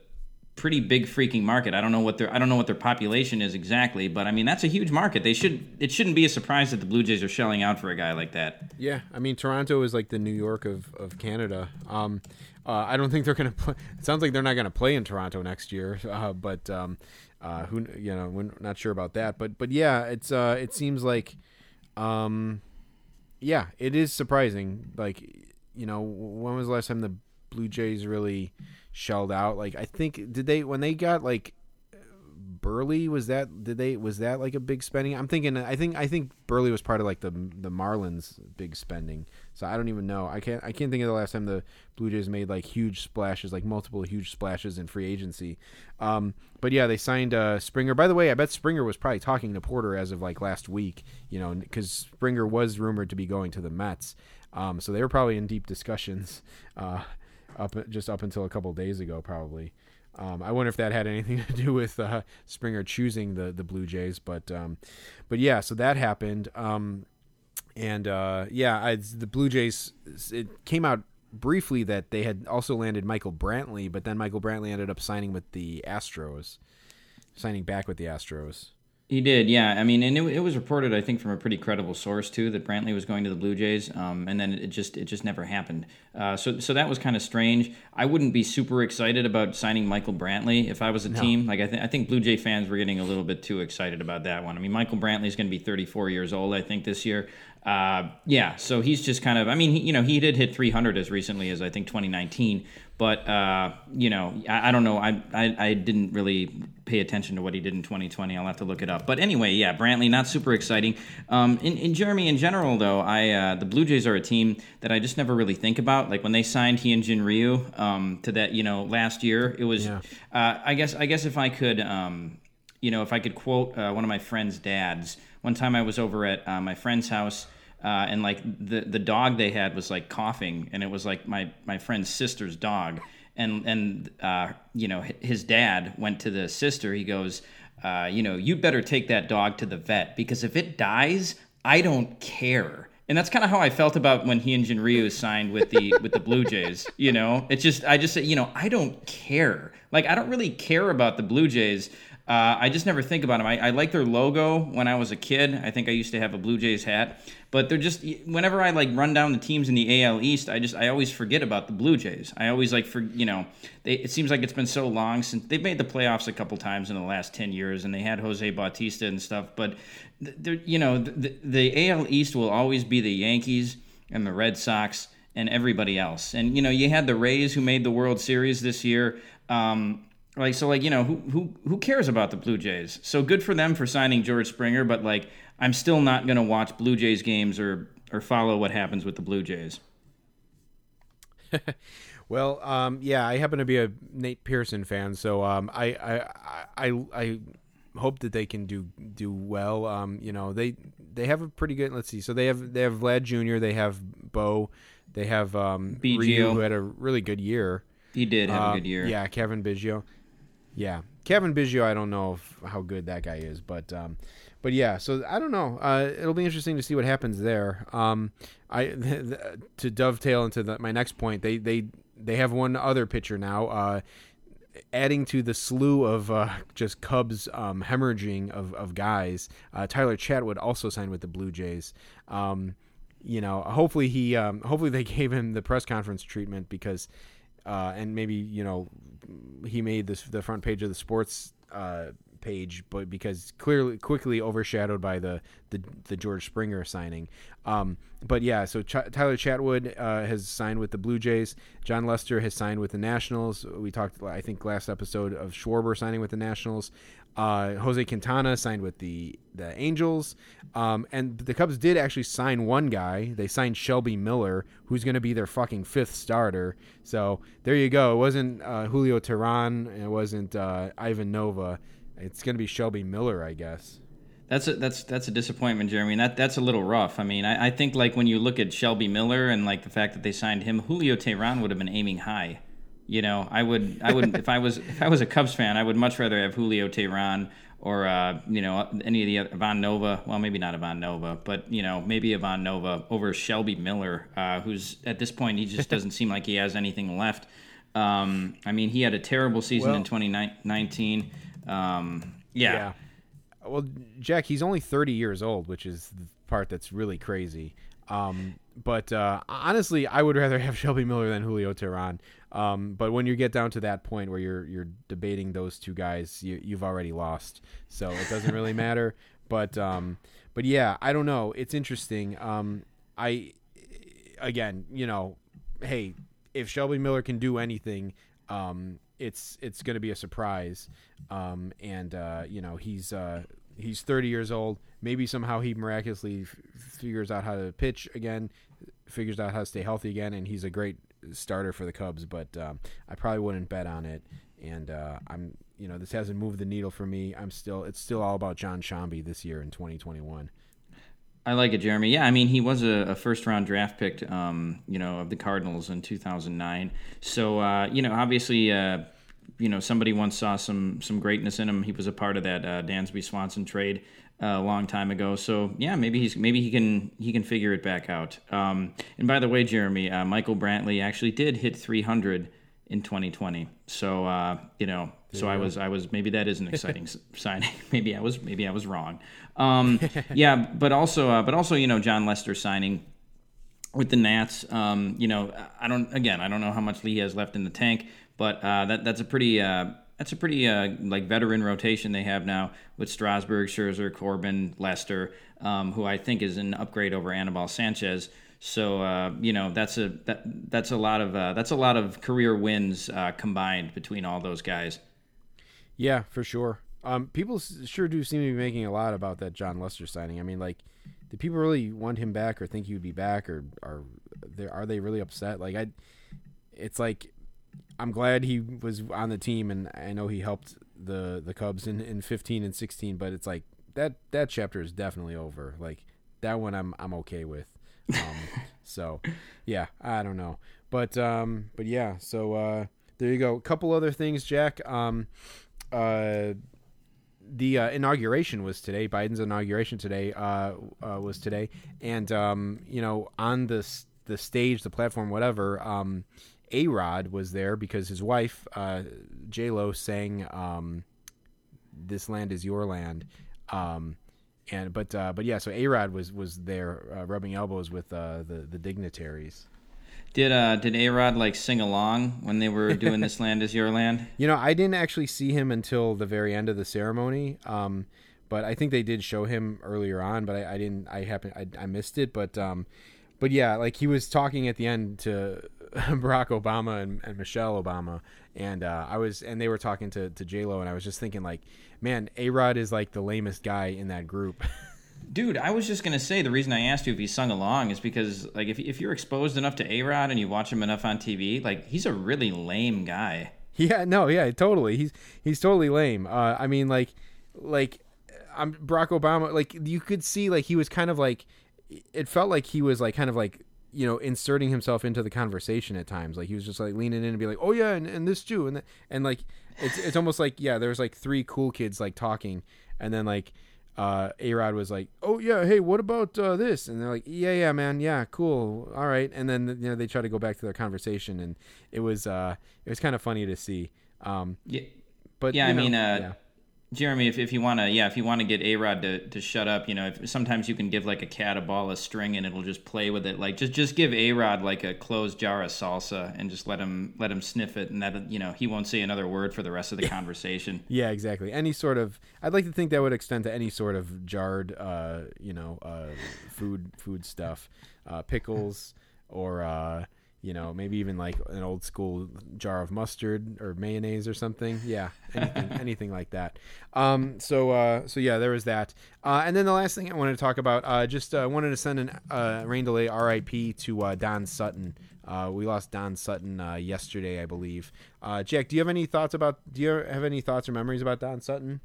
pretty big freaking market. I don't know what their I don't know what their population is exactly, but I mean that's a huge market. They should it shouldn't be a surprise that the Blue Jays are shelling out for a guy like that. Yeah, I mean Toronto is like the New York of of Canada. Um, uh, I don't think they're gonna play. It sounds like they're not gonna play in Toronto next year. Uh, but um, uh, who you know we're not sure about that. But but yeah, it's uh, it seems like, um, yeah, it is surprising. Like you know, when was the last time the Blue Jays really shelled out? Like I think did they when they got like Buehrle was that did they was that like a big spending? I'm thinking I think I think Buehrle was part of like the the Marlins big spending. So I don't even know. I can't I can't think of the last time the Blue Jays made like huge splashes, like multiple huge splashes in free agency. Um, but yeah, they signed uh, Springer. By the way, I bet Springer was probably talking to Porter as of like last week. You know, because Springer was rumored to be going to the Mets. Um, so they were probably in deep discussions uh, up just up until a couple days ago, probably. Um, I wonder if that had anything to do with uh, Springer choosing the the Blue Jays, but um, but yeah, so that happened, um, and uh, yeah, I, the Blue Jays. It came out briefly that they had also landed Michael Brantley, but then Michael Brantley ended up signing with the Astros, signing back with the Astros. He did, yeah. I mean, and it, it was reported, I think, from a pretty credible source too, that Brantley was going to the Blue Jays, um, and then it just it just never happened. Uh, so so that was kind of strange. I wouldn't be super excited about signing Michael Brantley if I was a team. Like I, th- I think Blue Jay fans were getting a little bit too excited about that one. I mean, Michael Brantley is going to be 34 years old, I think, this year. Uh, yeah, so he's just kind of. I mean, he, you know, he did hit 300 as recently as I think 2019, but uh, you know, I, I don't know. I, I I didn't really pay attention to what he did in 2020. I'll have to look it up. But anyway, yeah, Brantley not super exciting. Um, in, in Jeremy in general though, I uh, the Blue Jays are a team that I just never really think about. Like when they signed Hyunjin Ryu um, to that, you know, last year, it was. Yeah. Uh, I guess I guess if I could. Um, you know, if I could quote uh, one of my friend's dads, one time I was over at uh, my friend's house, uh, and like the the dog they had was like coughing, and it was like my my friend's sister's dog, and and uh, you know his dad went to the sister. He goes, uh, you know, you'd better take that dog to the vet because if it dies, I don't care. And that's kind of how I felt about when he Hyunjin Ryu signed with the with the Blue Jays. You know, it's just I just say, you know, I don't care. Like I don't really care about the Blue Jays. Uh, I just never think about them. I, I like their logo when I was a kid. I think I used to have a Blue Jays hat, but they're just whenever I like run down the teams in the AL East, I just I always forget about the Blue Jays. I always like for you know, they, it seems like it's been so long since they've made the playoffs a couple times in the last ten years, and they had Jose Bautista and stuff. But you know the, the AL East will always be the Yankees and the Red Sox and everybody else. And you know you had the Rays who made the World Series this year. Um, like so, like you know, who who who cares about the Blue Jays? So good for them for signing George Springer, but like I'm still not gonna watch Blue Jays games or or follow what happens with the Blue Jays. Well, um, yeah, I happen to be a Nate Pearson fan, so um, I, I, I, I hope that they can do do well. Um, you know, they they have a pretty good. Let's see. So they have they have Vlad Jr. They have Bo. They have um, Biggio. Ryu, who had a really good year. He did have Uh, a good year. Yeah, Cavan Biggio. Yeah, Cavan Biggio. I don't know if, how good that guy is, but um, but yeah. So I don't know. Uh, it'll be interesting to see what happens there. Um, I to dovetail into the, my next point. They they they have one other pitcher now. Uh, adding to the slew of uh, just Cubs um, hemorrhaging of, of guys, uh, Tyler Chatwood also signed with the Blue Jays. Um, you know, hopefully he, um, hopefully they gave him the press conference treatment because, uh, and maybe you know, he made this the front page of the sports uh, page, but because clearly quickly overshadowed by the the, the George Springer signing. Um, but yeah, so Ch- Tyler Chatwood uh, has signed with the Blue Jays. Jon Lester has signed with the Nationals. We talked, I think, last episode of Schwarber signing with the Nationals. Uh, Jose Quintana signed with the the Angels, um, and the Cubs did actually sign one guy. They signed Shelby Miller, who's going to be their fucking fifth starter. So there you go. It wasn't uh, Julio Teheran. It wasn't uh, Ivan Nova. It's going to be Shelby Miller, I guess. That's a that's that's a disappointment, Jeremy. And that that's a little rough. I mean, I, I think like when you look at Shelby Miller and like the fact that they signed him, Julio Teheran would have been aiming high. You know, I would I would if I was if I was a Cubs fan, I would much rather have Julio Teheran or uh, you know any of the other Ivan Nova. Well, maybe not Ivan Nova, but you know maybe Ivan Nova over Shelby Miller, uh, who's at this point he just doesn't seem like he has anything left. Um, I mean, he had a terrible season Well- in 2019. Um, yeah. Well, Jack, he's only 30 years old, which is the part that's really crazy. Um, but uh, honestly, I would rather have Shelby Miller than Julio Teheran. Um, but when you get down to that point where you're you're debating those two guys, you, you've already lost. So it doesn't really matter. But um, but yeah, I don't know. It's interesting. Um, I again, you know, hey, if Shelby Miller can do anything, um, it's it's going to be a surprise. Um, and uh, you know, he's uh, he's 30 years old. Maybe somehow he miraculously f- figures out how to pitch again, figures out how to stay healthy again, and he's a great starter for the Cubs. But um, I probably wouldn't bet on it. And uh, I'm, you know, this hasn't moved the needle for me. I'm still, it's still all about John Shambi this year in 2021. I like it, Jeremy. Yeah, I mean, he was a, a first round draft pick, um, you know, of the Cardinals in 2009. So, uh, you know, obviously, uh, you know, somebody once saw some some greatness in him. He was a part of that uh, Dansby Swanson trade uh, a long time ago. So, yeah, maybe he's maybe he can he can figure it back out. Um, and by the way, Jeremy, uh, Michael Brantley actually did hit 300 in 2020. So, uh, you know, so I was I was maybe that is an exciting signing. Maybe I was maybe I was wrong. Um, yeah, but also uh, but also you know Jon Lester signing with the Nats. Um, you know, I don't again I don't know how much Lee has left in the tank, but uh, that that's a pretty uh, that's a pretty uh, like veteran rotation they have now with Strasburg, Scherzer, Corbin, Lester, um, who I think is an upgrade over Anibal Sanchez. So uh, you know that's a that, that's a lot of uh, that's a lot of career wins uh, combined between all those guys. Yeah, for sure. Um, people sure do seem to be making a lot about that Jon Lester signing. I mean, like, do people really want him back or think he would be back, or are they are they really upset? Like, I, it's like I'm glad he was on the team, and I know he helped the the Cubs in, in 15 and 16, but it's like that that chapter is definitely over. Like that one, I'm I'm okay with. Um, so, yeah, I don't know, but um, but yeah, so uh, there you go. A couple other things, Jack. Um, uh, the uh, inauguration was today. Biden's inauguration today uh, uh, was today, and um, you know, on the the stage, the platform, whatever. Um, a Rod was there because his wife, uh, J Lo, sang um, "This Land Is Your Land," um, and but uh, but yeah, so A Rod was was there uh, rubbing elbows with uh, the the dignitaries. Did uh did A Rod like sing along when they were doing "This Land Is Your Land"? You know, I didn't actually see him until the very end of the ceremony. Um, but I think they did show him earlier on, but I, I didn't. I happened. I, I missed it. But um, but yeah, like he was talking at the end to Barack Obama and, and Michelle Obama, and uh, I was, and they were talking to to J Lo, and I was just thinking like, man, A Rod is like the lamest guy in that group. Dude, I was just gonna say the reason I asked you if he sung along is because like if if you're exposed enough to A Rod and you watch him enough on TV, like he's a really lame guy. Yeah, no, yeah, totally. He's he's totally lame. Uh, I mean, like, like, I'm Barack Obama. Like, you could see, like, he was kind of like, it felt like he was like kind of like, you know, inserting himself into the conversation at times. Like he was just like leaning in and be like, oh yeah, and, and this too, and that, and like, it's it's almost like yeah, there's like three cool kids like talking, and then like. Uh, A Rod was like, "Oh yeah, hey, what about uh, this?" And they're like, "Yeah, yeah, man, yeah, cool, all right." And then you know they try to go back to their conversation, and it was uh, it was kind of funny to see. Um, Yeah, but yeah. I know, mean, uh, yeah. Jeremy, if, if you want to, yeah, if you want to get A Rod to, to shut up, you know, if, sometimes you can give like a cat a ball of string and it'll just play with it. Like just just give A Rod like a closed jar of salsa and just let him let him sniff it, and that you know he won't say another word for the rest of the conversation. Yeah, exactly. Any sort of, I'd like to think that would extend to any sort of jarred, uh, you know, uh, food food stuff, uh, pickles, or uh, you know, maybe even like an old school jar of mustard or mayonnaise or something. Yeah, anything, anything like that. Um, so, uh, so yeah, there was that. Uh, and then the last thing I wanted to talk about, uh, just uh, wanted to send an uh, rain delay RIP to uh, Don Sutton. Uh, we lost Don Sutton uh, yesterday, I believe. Uh, Jack, do you have any thoughts about? Do you have any thoughts or memories about Don Sutton?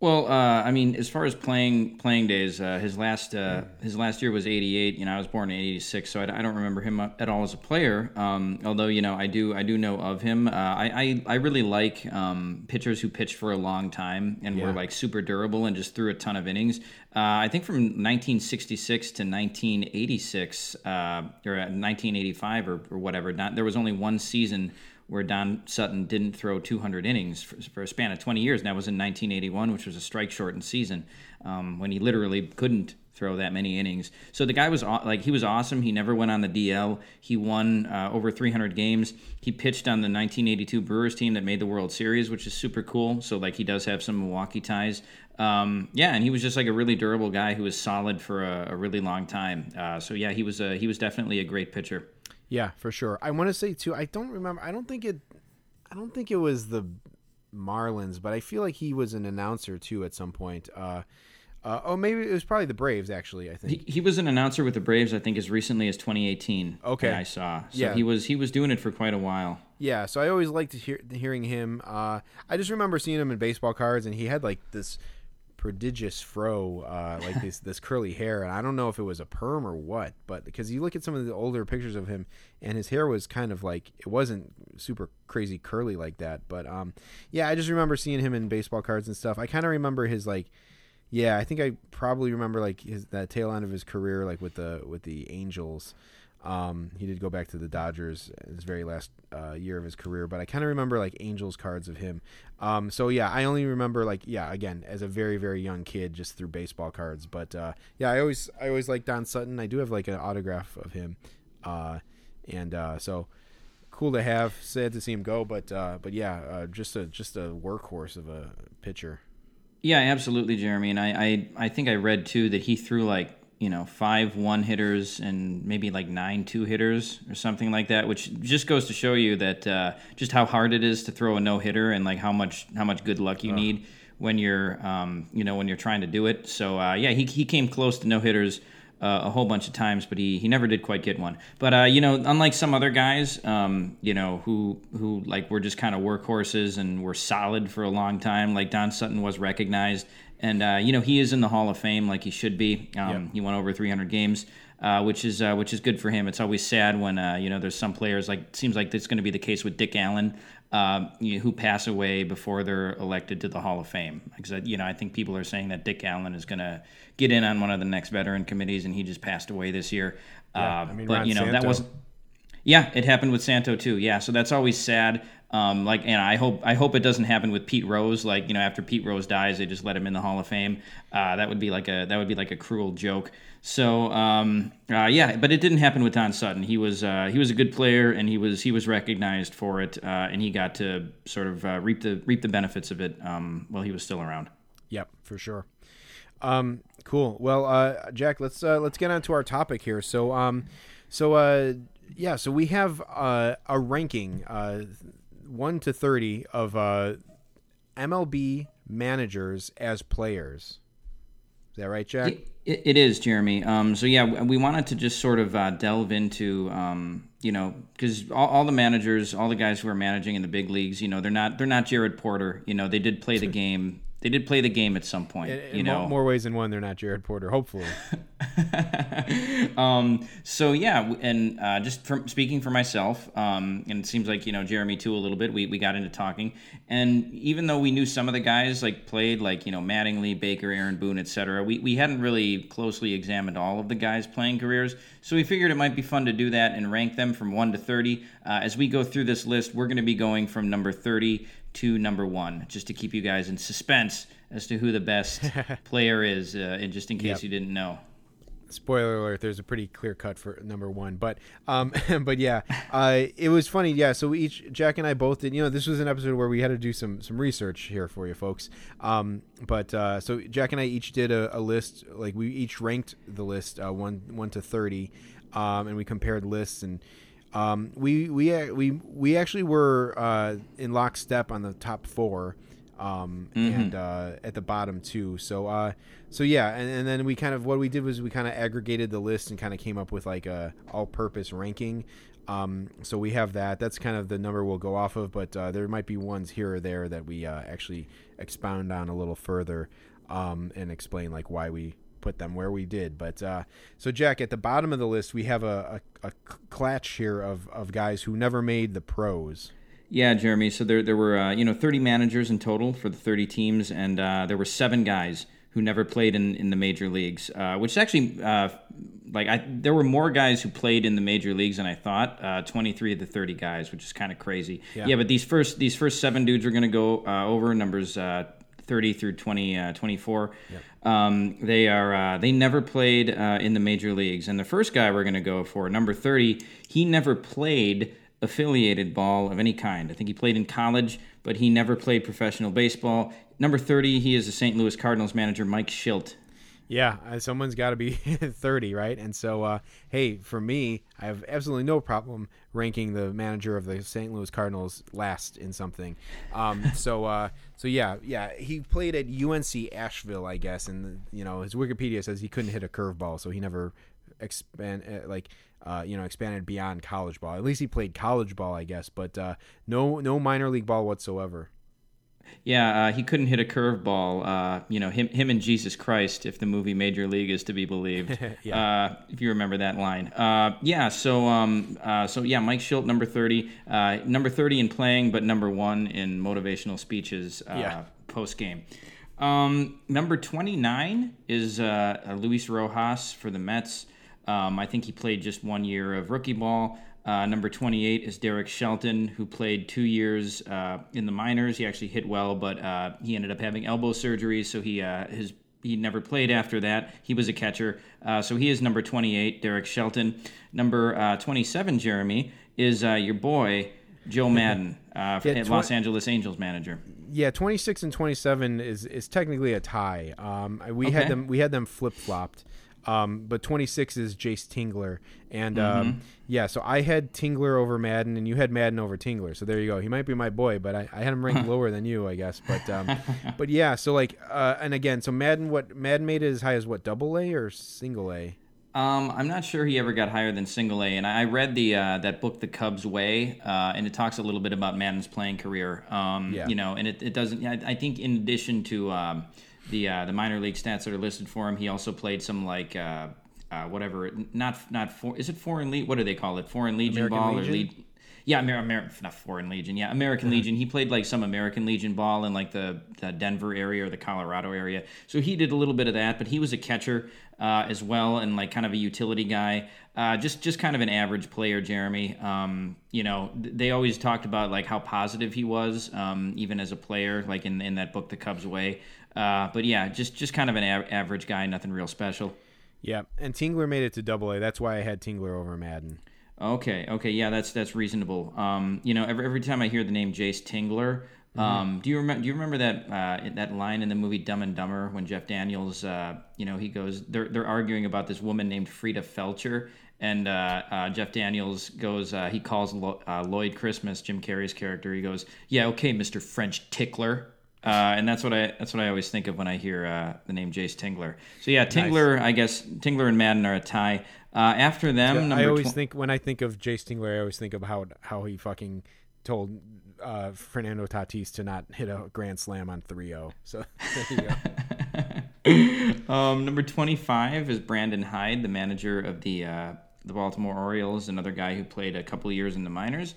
Well, uh, I mean, as far as playing playing days, uh, his last uh, his last year was '88. You know, I was born in '86, so I, I don't remember him at all as a player. Um, although, you know, I do I do know of him. Uh, I, I I really like um, pitchers who pitched for a long time and were like super durable and just threw a ton of innings. Uh, I think from 1966 to 1986 uh, or 1985 or, or whatever, not, there was only one season where Don Sutton didn't throw 200 innings for, for a span of 20 years. And that was in 1981, which was a strike shortened season um, when he literally couldn't throw that many innings. So the guy was like he was awesome. He never went on the DL. He won uh, over 300 games. He pitched on the 1982 Brewers team that made the World Series, which is super cool. So like he does have some Milwaukee ties. Um, yeah, and he was just like a really durable guy who was solid for a, a really long time. Uh, so yeah, he was a, he was definitely a great pitcher. Yeah, for sure. I want to say too. I don't remember. I don't think it. I don't think it was the Marlins, but I feel like he was an announcer too at some point. Uh, uh, oh, maybe it was probably the Braves. Actually, I think. He, he was an announcer with the Braves, I think, as recently as 2018. Okay. I saw. So Yeah. he was he was doing it for quite a while. Yeah, so I always liked hear, hearing him. Uh, I just remember seeing him in baseball cards, and he had like this prodigious fro, uh, like this this curly hair, and I don't know if it was a perm or what, but because you look at some of the older pictures of him, and his hair was kind of like it wasn't super crazy curly like that, but um, yeah, I just remember seeing him in baseball cards and stuff. I kind of remember his like. Yeah, I think I probably remember like his that tail end of his career, like with the with the Angels. Um, he did go back to the Dodgers his very last uh, year of his career, but I kind of remember like Angels cards of him. Um, so yeah, I only remember like yeah, again as a very very young kid just through baseball cards. But uh, yeah, I always I always like Don Sutton. I do have like an autograph of him, uh, and uh, so cool to have. Sad to see him go, but uh, but yeah, uh, just a just a workhorse of a pitcher. Yeah, absolutely, Jeremy. And I, I, I think I read too that he threw like you know five one hitters and maybe like nine two hitters or something like that, which just goes to show you that uh, just how hard it is to throw a no hitter and like how much how much good luck you need when you're um, you know when you're trying to do it. So uh, yeah, he he came close to no hitters. Uh, a whole bunch of times, but he, he never did quite get one. But uh, you know, unlike some other guys, um, you know, who who like were just kind of workhorses and were solid for a long time, like Don Sutton was recognized, and uh, you know he is in the Hall of Fame like he should be. Um, Yep. He won over 300 games, uh, which is uh, which is good for him. It's always sad when uh, you know there's some players like seems like that's going to be the case with Dick Allen, uh, you- who pass away before they're elected to the Hall of Fame. Because you know I think people are saying that Dick Allen is going to get in on one of the next veteran committees, and he just passed away this year. Yeah, uh, I mean, but Ron you know that wasn't. Yeah, it happened with Santo too. Yeah, so that's always sad. Um, like, and I hope I hope it doesn't happen with Pete Rose. Like, you know, after Pete Rose dies, they just let him in the Hall of Fame. Uh, that would be like a that would be like a cruel joke. So, um, uh, yeah, but it didn't happen with Don Sutton. He was uh, he was a good player, and he was he was recognized for it, uh, and he got to sort of uh, reap the reap the benefits of it um, while he was still around. Yep, for sure. Um, cool. Well, uh, Jack, let's let's get on to our topic here. So, um, so yeah, so we have a ranking, uh, one to thirty of uh, MLB managers as players. Is that right, Jack? It, it, it is, Jeremy. Um, so yeah, we wanted to just sort of uh, delve into, um, you know, because all, all the managers, all the guys who are managing in the big leagues, you know, they're not they're not Jared Porter. You know, they did play the game. They did play the game at some point. In you know, mo- more ways than one, they're not Jared Porter. Hopefully, um, so yeah, and uh, just from speaking for myself, um, and it seems like you know Jeremy too a little bit. We, we got into talking, and even though we knew some of the guys like played like you know Mattingly, Baker, Aaron Boone, etc., we we hadn't really closely examined all of the guys' playing careers. So we figured it might be fun to do that and rank them from one to thirty. Uh, as we go through this list, we're going to be going from number thirty to number one, just to keep you guys in suspense as to who the best player is, uh, and just in case Yep. you didn't know. spoiler alert there's a pretty clear cut for number one but um but yeah uh it was funny yeah so we each jack and i both did you know this was an episode where we had to do some some research here for you folks um but uh so jack and i each did a, a list like we each ranked the list uh one one to 30 um and we compared lists and um we we we we actually were uh in lockstep on the top four um, and uh, at the bottom too. So uh, so yeah, and, and then we kind of what we did was we kind of aggregated the list and kind of came up with like a all-purpose ranking. Um, so we have that. That's kind of the number we'll go off of, but uh, there might be ones here or there that we uh, actually expound on a little further um, and explain like why we put them where we did. But uh, so Jack, at the bottom of the list, we have a, a, a clutch here of, of guys who never made the pros. Yeah, Jeremy. So there, there were uh, you know 30 managers in total for the 30 teams, and uh, there were seven guys who never played in, in the major leagues, uh, which is actually uh, like I, there were more guys who played in the major leagues than I thought. Uh, 23 of the 30 guys, which is kind of crazy. Yeah. yeah. but these first these first seven dudes are going to go uh, over numbers. Uh, 30 through 20, uh, 24. Um, they are uh, they never played uh, in the major leagues. And the first guy we're going to go for, number 30, he never played affiliated ball of any kind. I think he played in college, but he never played professional baseball. Number 30, he is the St. Louis Cardinals manager, Mike Shildt. Yeah, uh, someone's got to be 30, right? And so, uh, hey, for me, I have absolutely no problem ranking the manager of the St. Louis Cardinals last in something. Um, so, uh, so yeah, yeah, he played at UNC Asheville, I guess, and you know his Wikipedia says he couldn't hit a curveball, so he never expand uh, like. Uh, you know, expanded beyond college ball. At least he played college ball, I guess, but uh, no, no minor league ball whatsoever. Yeah, uh, he couldn't hit a curveball. Uh, you know, him, him and Jesus Christ, if the movie Major League is to be believed. uh, if you remember that line. Uh, yeah. So, um, uh, so yeah, Mike Shildt, number thirty, uh, number thirty in playing, but number one in motivational speeches uh, Yeah. post game. Um, number twenty nine is Luis Rojas for the Mets. Um, I think he played just one year of rookie ball. Uh, number 28 is Derek Shelton, who played two years uh, in the minors. He actually hit well, but uh, he ended up having elbow surgery, so he uh, his he never played after that. He was a catcher, uh, so he is number 28, Derek Shelton. Number uh, 27, Jeremy, is uh, your boy Joe Maddon, uh, Yeah, twen- Los Angeles Angels manager. Yeah, 26 and 27 is is technically a tie. Um, we had them we had them flip flopped. Um, but 26 is Jayce Tingler, and Mm-hmm. um, yeah, so I had Tingler over Maddon, and you had Maddon over Tingler. So there you go. He might be my boy, but I, I had him ranked lower than you, I guess. But um, but yeah, so like, uh, and again, so Maddon, what Maddon made it as high as what double A or single A? Um, I'm not sure he ever got higher than single A, and I read the uh, that book, The Cubs Way, uh, and it talks a little bit about Maddon's playing career. Um, Yeah. You know, and it, it doesn't. I, I think in addition to um, the uh, the minor league stats that are listed for him, he also played some like uh, whatever. Not not for is it foreign league? What do they call it? Foreign Legion American ball or lead? Yeah, Amer- Amer- not Foreign Legion. Yeah, American Legion. He played like some American Legion ball in like the, the Denver area or the Colorado area. So he did a little bit of that, but he was a catcher uh, as well and like kind of a utility guy. Uh, just just kind of an average player, Jeremy. Um, you know, they always talked about like how positive he was, um, even as a player, like in in that book, The Cubs Way. Uh, but yeah, just just kind of an a- average guy, nothing real special. Yeah, and Tingler made it to double A. That's why I had Tingler over Maddon. Okay, okay, yeah, that's that's reasonable. Um, you know, every, every time I hear the name Jayce Tingler, um, do you remember? Do you remember that uh, that line in the movie Dumb and Dumber when Jeff Daniels, uh, you know, he goes, they're they're arguing about this woman named Frida Felcher, and uh, uh, Jeff Daniels goes, uh, he calls Lo- uh, Lloyd Christmas, Jim Carrey's character, he goes, yeah, okay, Mister French Tickler. Uh, and that's what I that's what I always think of when I hear uh, the name Jayce Tingler. So yeah, Tingler, I guess Tingler and Maddon are a tie. Uh, after them, number I always tw- think when I think of Jayce Tingler, I always think of how how he fucking told uh, Fernando Tatis to not hit a grand slam on 3-0. So there you go. Um, number 25 is Brandon Hyde, the manager of the uh, the Baltimore Orioles, another guy who played a couple of years in the minors.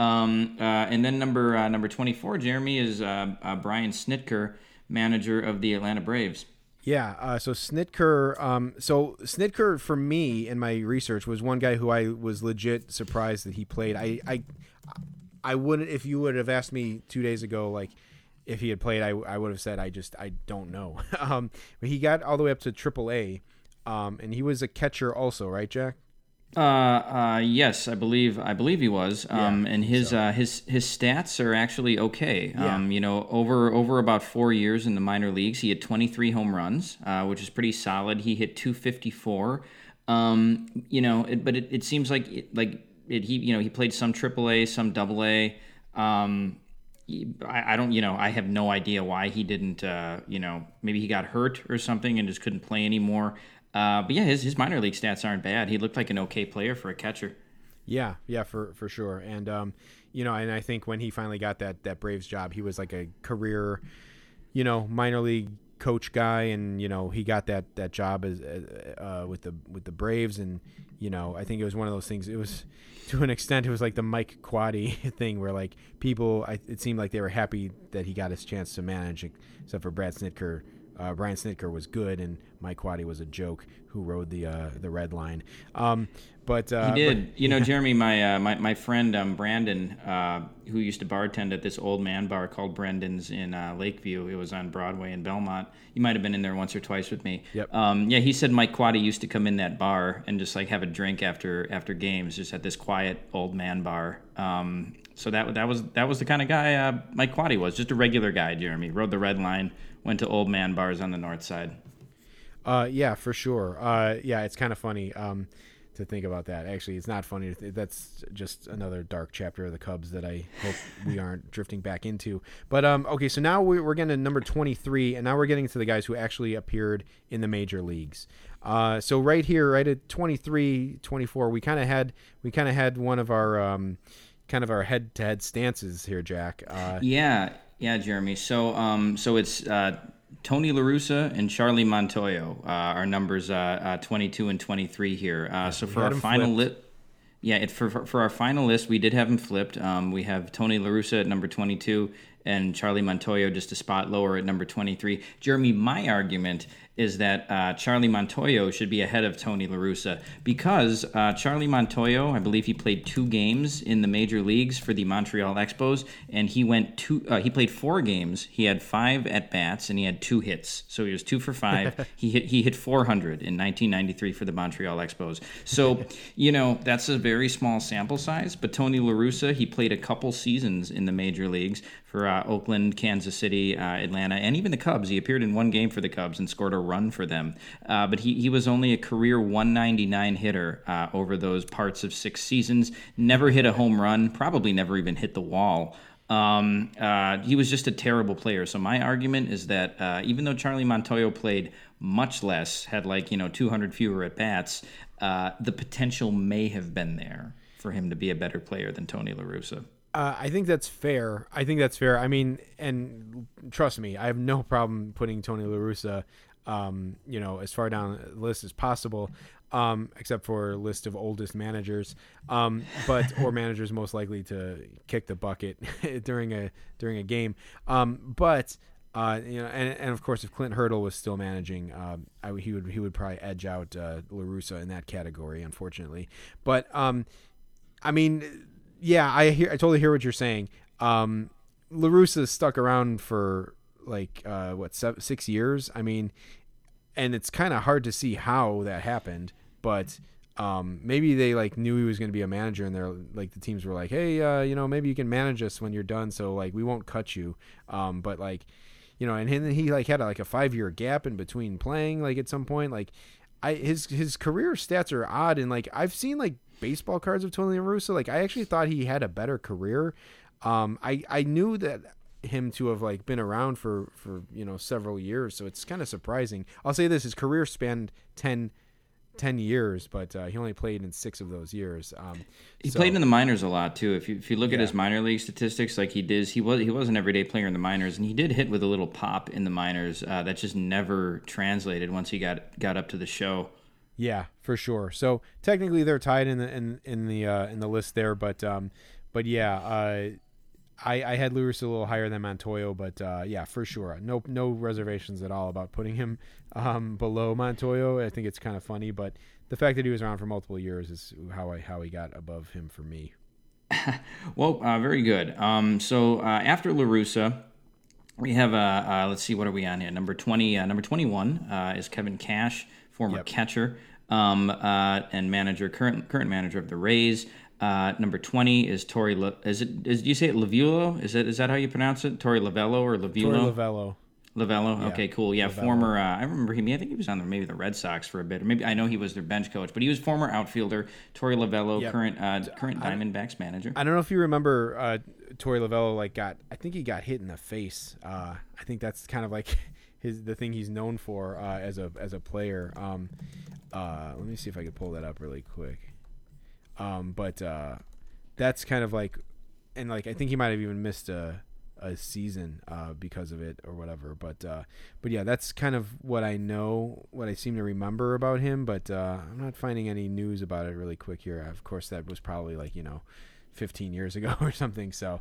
Um, uh, and then number uh, number 24, Jeremy, is uh, uh, Brian Snitker, manager of the Atlanta Braves. Yeah, uh, so Snitker, um, so Snitker for me in my research was one guy who I was legit surprised that he played. I, I, I wouldn't if you would have asked me two days ago, like if he had played, I, I would have said I just I don't know. um, but he got all the way up to Triple A, um, and he was a catcher also, right, Jack? Uh, uh, yes, I believe I believe he was. Um, and his uh, his his stats are actually okay. Um, you know, over over about four years in the minor leagues, he had 23 home runs, uh, which is pretty solid. He hit 254. Um, you know, it, but it, it seems like it, like it, he you know he played some AAA, some AA. Um, I, I don't, you know, I have no idea why he didn't, uh, you know, maybe he got hurt or something and just couldn't play anymore. Uh, but yeah, his, his minor league stats aren't bad. He looked like an okay player for a catcher. Yeah, yeah, for for sure. And um, you know, and I think when he finally got that that Braves job, he was like a career, you know, minor league coach guy, and you know, he got that that job as uh, with the with the Braves, and you know, I think it was one of those things. It was to an extent, it was like the Mike Quade thing, where like people, I, it seemed like they were happy that he got his chance to manage, except for Brad Snitker. Uh, Brian Snitker was good, and Mike Quade was a joke who rode the uh, the red line. Um, but uh, He did. you know, Jeremy, my uh, my my friend um, Brandon, uh, who used to bartend at this old man bar called Brendan's in uh, Lakeview. It was on Broadway in Belmont. You might have been in there once or twice with me. Yep. Um, yeah, he said Mike Quade used to come in that bar and just like have a drink after after games, just at this quiet old man bar. Um, so that that was that was the kind of guy uh, Mike Quade was, just a regular guy. Jeremy rode the red line, went to old man bars on the north side. Uh, yeah, for sure. Uh, yeah, it's kind of funny um, to think about that. Actually, it's not funny. That's just another dark chapter of the Cubs that I hope we aren't drifting back into. But um, okay, so now we- we're getting to number 23, and now we're getting to the guys who actually appeared in the major leagues. Uh, so right here, right at 23, 24, we kind of had we kind of had one of our um, kind of our head-to-head stances here, Jack. Uh, Yeah, yeah, Jeremy. So, um, so it's uh, Tony La Russa and Charlie Montoyo. Uh, our numbers uh, uh, twenty-two and twenty-three here. Uh, so for our final list, yeah, it, for, for for our final list, we did have them flipped. Um, we have Tony La Russa at number twenty-two and Charlie Montoyo just a spot lower at number 23. Jeremy, my argument is that uh, Charlie Montoyo should be ahead of Tony La Russa because uh, Charlie Montoyo, I believe he played two games in the major leagues for the Montreal Expos, and he went two. Uh, he played four games. He had five at bats and he had two hits, so he was two for five. he hit he hit 400 in 1993 for the Montreal Expos. So you know that's a very small sample size. But Tony La Russa, he played a couple seasons in the major leagues for uh, Oakland, Kansas City, uh, Atlanta, and even the Cubs. He appeared in one game for the Cubs and scored a run for them. Uh, but he, he was only a career 199 hitter uh, over those parts of six seasons. Never hit a home run, probably never even hit the wall. Um, uh, he was just a terrible player. So my argument is that uh, even though Charlie Montoyo played much less, had like you know 200 fewer at bats, the potential may have been there for him to be a better player than Tony La Russa. Uh, I think that's fair. I think that's fair. I mean, and trust me, I have no problem putting Tony La Russa, um, you know, as far down the list as possible, um, except for list of oldest managers, um, but or managers most likely to kick the bucket during a during a game. Um, but uh, you know, and, and of course, if Clint Hurdle was still managing, uh, I, he would he would probably edge out uh, La Russa in that category, unfortunately. But um, I mean yeah, I hear. I totally hear what you're saying. Um, La Russa stuck around for like uh, what seven, six years. I mean, and it's kind of hard to see how that happened, but um, maybe they like knew he was going to be a manager, and they're like the teams were like, hey, uh, you know, maybe you can manage us when you're done, so like we won't cut you. Um, but like, you know, and then he like had a, like a five year gap in between playing, like at some point, like. I his his career stats are odd and like I've seen like baseball cards of Tony La Russa. Like I actually thought he had a better career. Um, I I knew that him to have like been around for for you know several years, so it's kind of surprising. I'll say this: his career spanned 10, 10 years, but uh, he only played in six of those years. Um, he so, played in the minors a lot too. If you if you look yeah. at his minor league statistics, like he did, he was he was an everyday player in the minors, and he did hit with a little pop in the minors uh, that just never translated once he got got up to the show. Yeah, for sure. So technically they're tied in the in in the uh, in the list there, but um, but yeah, uh, I I had Lewis a little higher than Montoyo, but uh, yeah, for sure, no no reservations at all about putting him um, below Montoyo. I think it's kind of funny, but the fact that he was around for multiple years is how I how he got above him for me. well, uh, very good. Um, so uh, after La Russa, we have uh, uh, let's see, what are we on here? Number twenty, uh, number twenty-one uh, is Kevin Cash, former yep. catcher um, uh, and manager, current current manager of the Rays. Uh, number twenty is Tori. Le- is it? Is do you say it Lavulo? Is that is that how you pronounce it? Tori Lavello or Lavulo? Torey Lavello. Lavello. Yeah. Okay, cool. Yeah, Lavello. former. Uh, I remember him. I think he was on the, maybe the Red Sox for a bit. Or maybe I know he was their bench coach, but he was former outfielder. Tori Lavello, yep. current uh, current Diamondbacks manager. I don't know if you remember uh, Torey Lavello. Like got, I think he got hit in the face. Uh, I think that's kind of like his the thing he's known for uh, as a as a player. Um, uh, let me see if I can pull that up really quick. Um, but uh, that's kind of like, and like I think he might have even missed a a season uh, because of it or whatever. But uh, but yeah, that's kind of what I know, what I seem to remember about him. But uh, I'm not finding any news about it really quick here. Of course, that was probably like you know, 15 years ago or something. So,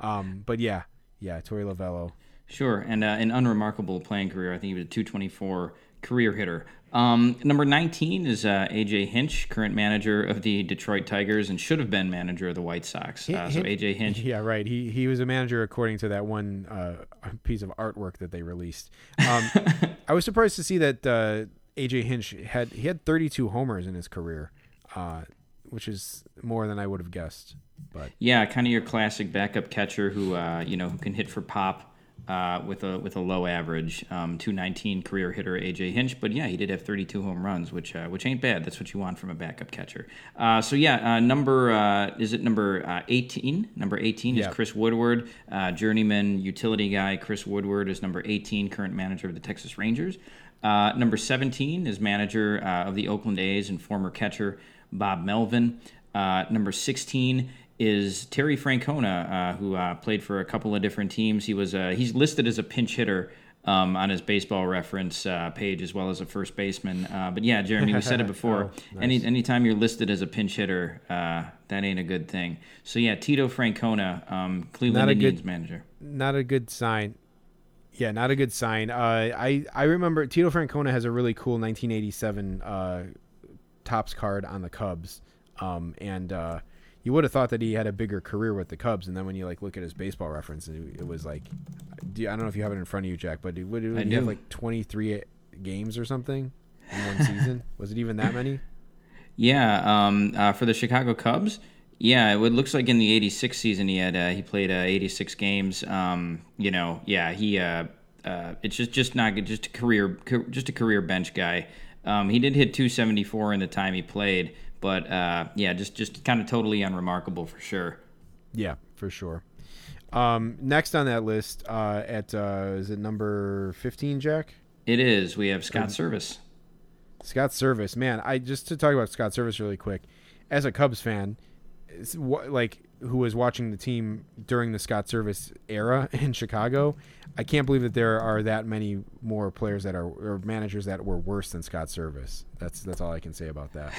um, but yeah, yeah, Tori Lavello. Sure, and uh, an unremarkable playing career. I think he was a 224 career hitter. Um, number 19 is uh, AJ Hinch, current manager of the Detroit Tigers and should have been manager of the White Sox. Uh, so AJ Hinch. Yeah, right. He he was a manager according to that one uh, piece of artwork that they released. Um, I was surprised to see that uh, AJ Hinch had he had 32 homers in his career, uh, which is more than I would have guessed. But yeah, kind of your classic backup catcher who uh, you know who can hit for pop uh, with a with a low average, um, 219 career hitter AJ Hinch. But yeah, he did have 32 home runs, which uh, which ain't bad. That's what you want from a backup catcher. Uh, so yeah, uh, number uh, is it number uh, 18? Number 18 is Chris Woodward, journeyman utility guy. Chris Woodward is number 18, current manager of the Texas Rangers. number 17 is manager of the Oakland A's and former catcher Bob Melvin. number 16 is Terry Francona, uh, who uh, played for a couple of different teams. He was uh, he's listed as a pinch hitter um, on his baseball reference uh, page as well as a first baseman. Uh, but yeah, Jeremy, we said it before. Oh, nice. Any anytime you're listed as a pinch hitter, uh, that ain't a good thing. So yeah, Tito Francona, um, Cleveland Not a Indians good- manager. not a good sign. Yeah, not a good sign. Uh, I I remember Tito Francona has a really cool 1987 uh, Topps card on the Cubs, um, and uh, you would have thought that he had a bigger career with the Cubs, and then when you like look at his baseball reference, it, it was like, do I don't know if you have it in front of you, Jack, but it would have like 23 games or something in one season? Was it even that many? Yeah, um, uh, for the Chicago Cubs. Yeah, it looks like in the '86 season he had uh, he played uh, 86 games. Um, you know, yeah, he uh, uh, it's just just not good, just a career just a career bench guy. Um, he did hit 274 in the time he played, but uh, yeah, just just kind of totally unremarkable for sure. Yeah, for sure. Um, next on that list, uh, at uh, is it number 15, Jack? It is. We have Scott Servais. Scott Servais, man. I just to talk about Scott Servais really quick. As a Cubs fan, like who was watching the team during the Scott Servais era in Chicago, I can't believe that there are that many more players that are or managers that were worse than Scott Servais. That's that's all I can say about that.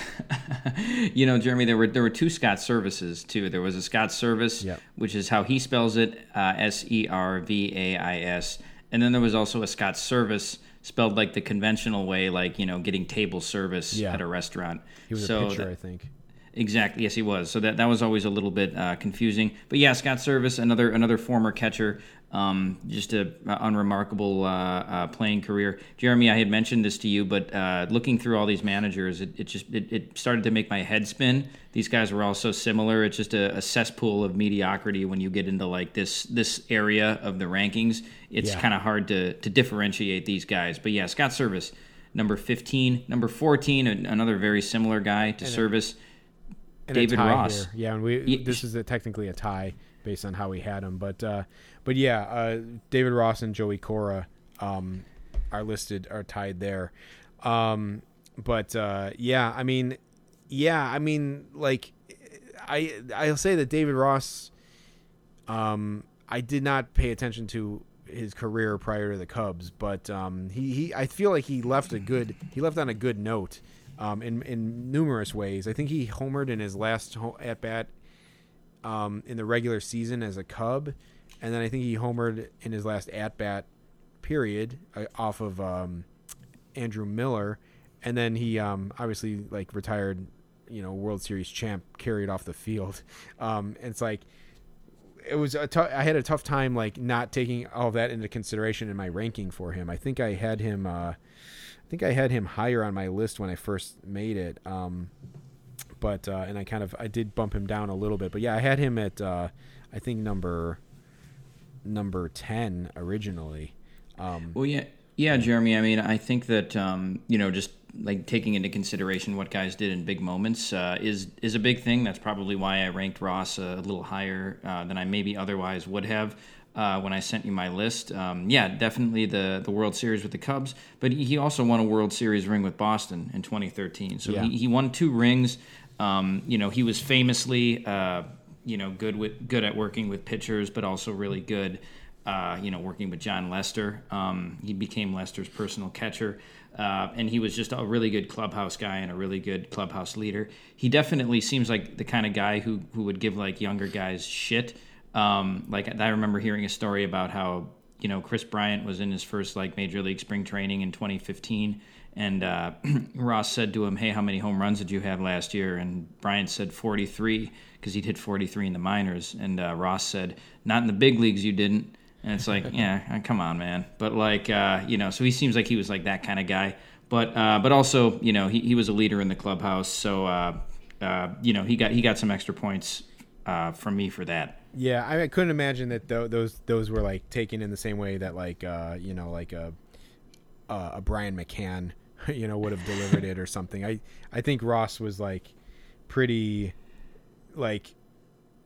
you know, Jeremy, there were there were two Scott services too. There was a Scott Servais, Yep. which is how he spells it, uh, S E R V A I S, and then there was also a Scott service spelled like the conventional way, like you know, getting table service Yeah. at a restaurant. He was so a pitcher, that- I think. Exactly. Yes, he was. So that that was always a little bit uh, confusing. But yeah, Scott Servais, another another former catcher, um, just a, a unremarkable uh, uh, playing career. Jeremy, I had mentioned this to you, but uh, looking through all these managers, it, it just it, it started to make my head spin. These guys were all so similar. It's just a, a cesspool of mediocrity when you get into like this this area of the rankings. It's Yeah. kind of hard to to differentiate these guys. But yeah, Scott Servais. Number 15, number 14, another very similar guy to Servais. And David Ross. Here. Yeah, and we Ye- this is a, technically a tie based on how we had him, but uh, but yeah, uh, David Ross and Joey Cora um, are listed are tied there. Um, but uh, yeah, I mean, yeah, I mean, like I I'll say that David Ross. Um, I did not pay attention to his career prior to the Cubs, but um, he, he I feel like he left a good he left on a good note um, in in numerous ways. I think he homered in his last ho- at bat um, in the regular season as a Cub, and then I think he homered in his last at bat period uh, off of um, Andrew Miller, and then he um, obviously like retired, you know, World Series champ, carried off the field. Um, and it's like it was a tou- I had a tough time like not taking all that into consideration in my ranking for him. I think I had him. Uh, I think I had him higher on my list when I first made it. Um, but uh, and I kind of I did bump him down a little bit. But yeah, I had him at uh, I think number number ten originally. Um, Well, yeah, yeah, Jeremy. I mean, I think that um, you know, just like taking into consideration what guys did in big moments uh, is is a big thing. That's probably why I ranked Ross a little higher uh, than I maybe otherwise would have. Uh, when I sent you my list, um, yeah, definitely the the World Series with the Cubs, but he also won a World Series ring with Boston in 2013. So Yeah. he, he won two rings. Um, you know, he was famously, uh, you know, good with good at working with pitchers, but also really good uh, you know, working with Jon Lester. Um, he became Lester's personal catcher. Uh, and he was just a really good clubhouse guy and a really good clubhouse leader. He definitely seems like the kind of guy who, who would give like younger guys shit. Um, like I remember hearing a story about how you know Kris Bryant was in his first like major league spring training in 2015, and uh, Ross said to him, "Hey, how many home runs did you have last year?" And Bryant said 43 because he'd hit 43 in the minors, and uh, Ross said, "Not in the big leagues, you didn't." And it's like, yeah, uh, come on, man. But like, uh, you know, so he seems like he was like that kind of guy. But uh, but also, you know, he, he was a leader in the clubhouse, so uh, uh, you know, he got he got some extra points uh, from me for that. Yeah, I, I couldn't imagine that tho- those those were like taken in the same way that like uh, you know like a a Brian McCann you know would have delivered it or something. I I think Ross was like pretty like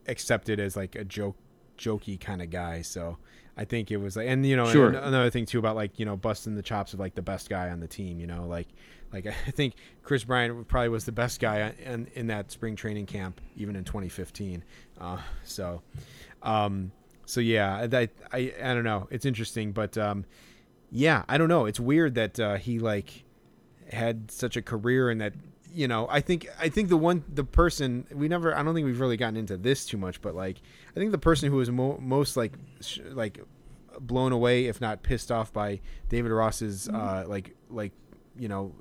accepted as like a joke jokey kind of guy. So I think it was like and you know Sure. and another thing too about like you know busting the chops of like the best guy on the team. You know like like I think Kris Bryant probably was the best guy in in that spring training camp even in 2015. Uh, so um so yeah I, I I don't know it's interesting but um yeah, I don't know. It's weird that uh, he like had such a career and that you know I think I think the one the person we never I don't think we've really gotten into this too much, but like I think the person who was mo- most like sh- like blown away if not pissed off by David Ross's uh, like like you know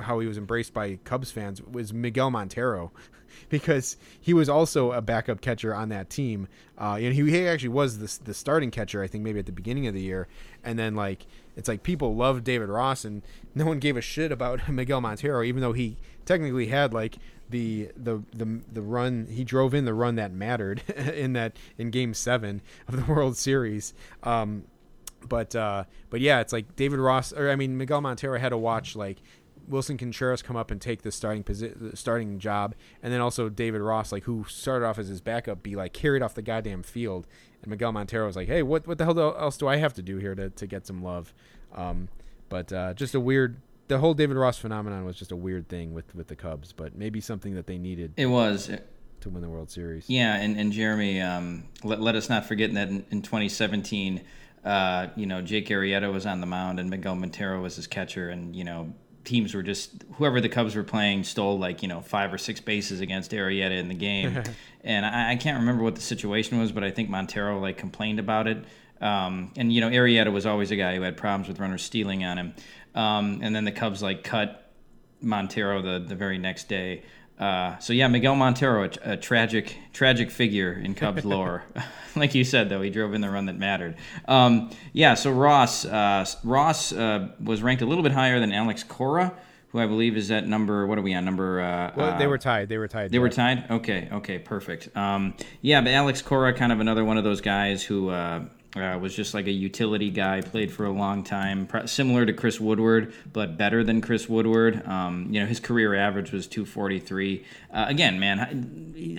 how he was embraced by Cubs fans was Miguel Montero. Because he was also a backup catcher on that team, uh, and he, he actually was the, the starting catcher. I think maybe at the beginning of the year, and then like it's like people loved David Ross and no one gave a shit about Miguel Montero, even though he technically had like the the the the run he drove in the run that mattered in that in Game Seven of the World Series. Um, but uh, but yeah, it's like David Ross or I mean Miguel Montero had to watch like Willson Contreras come up and take the starting posi- starting job, and then also David Ross, like who started off as his backup, be like carried off the goddamn field. And Miguel Montero was like, "Hey, what what the hell else do I have to do here to, to get some love?" Um, but uh, just a weird. The whole David Ross phenomenon was just a weird thing with with the Cubs, but maybe something that they needed It was. to win the World Series. Yeah, and, and Jeremy, um, let, let us not forget that in, in 2017, uh, you know, Jake Arrieta was on the mound and Miguel Montero was his catcher, and you know, teams were just whoever the Cubs were playing stole like you know five or six bases against Arrieta in the game, and I, I can't remember what the situation was, but I think Montero like complained about it. Um, and you know, Arrieta was always a guy who had problems with runners stealing on him. Um, and then the Cubs like cut Montero the, the very next day. Uh, so yeah, Miguel Montero, a, a tragic tragic figure in Cubs lore. like you said, though, he drove in the run that mattered. Um, yeah, so Ross uh, Ross uh, was ranked a little bit higher than Alex Cora, who I believe is at number. What are we on? Number. Uh, Well, they uh, were tied. They were tied. they were tied. Okay, okay, perfect. Um, yeah, but Alex Cora, kind of another one of those guys who uh, was just like a utility guy, played for a long time, pro- similar to Chris Woodward, but better than Chris Woodward. Um, you know, his career average was 243. Uh, again, man,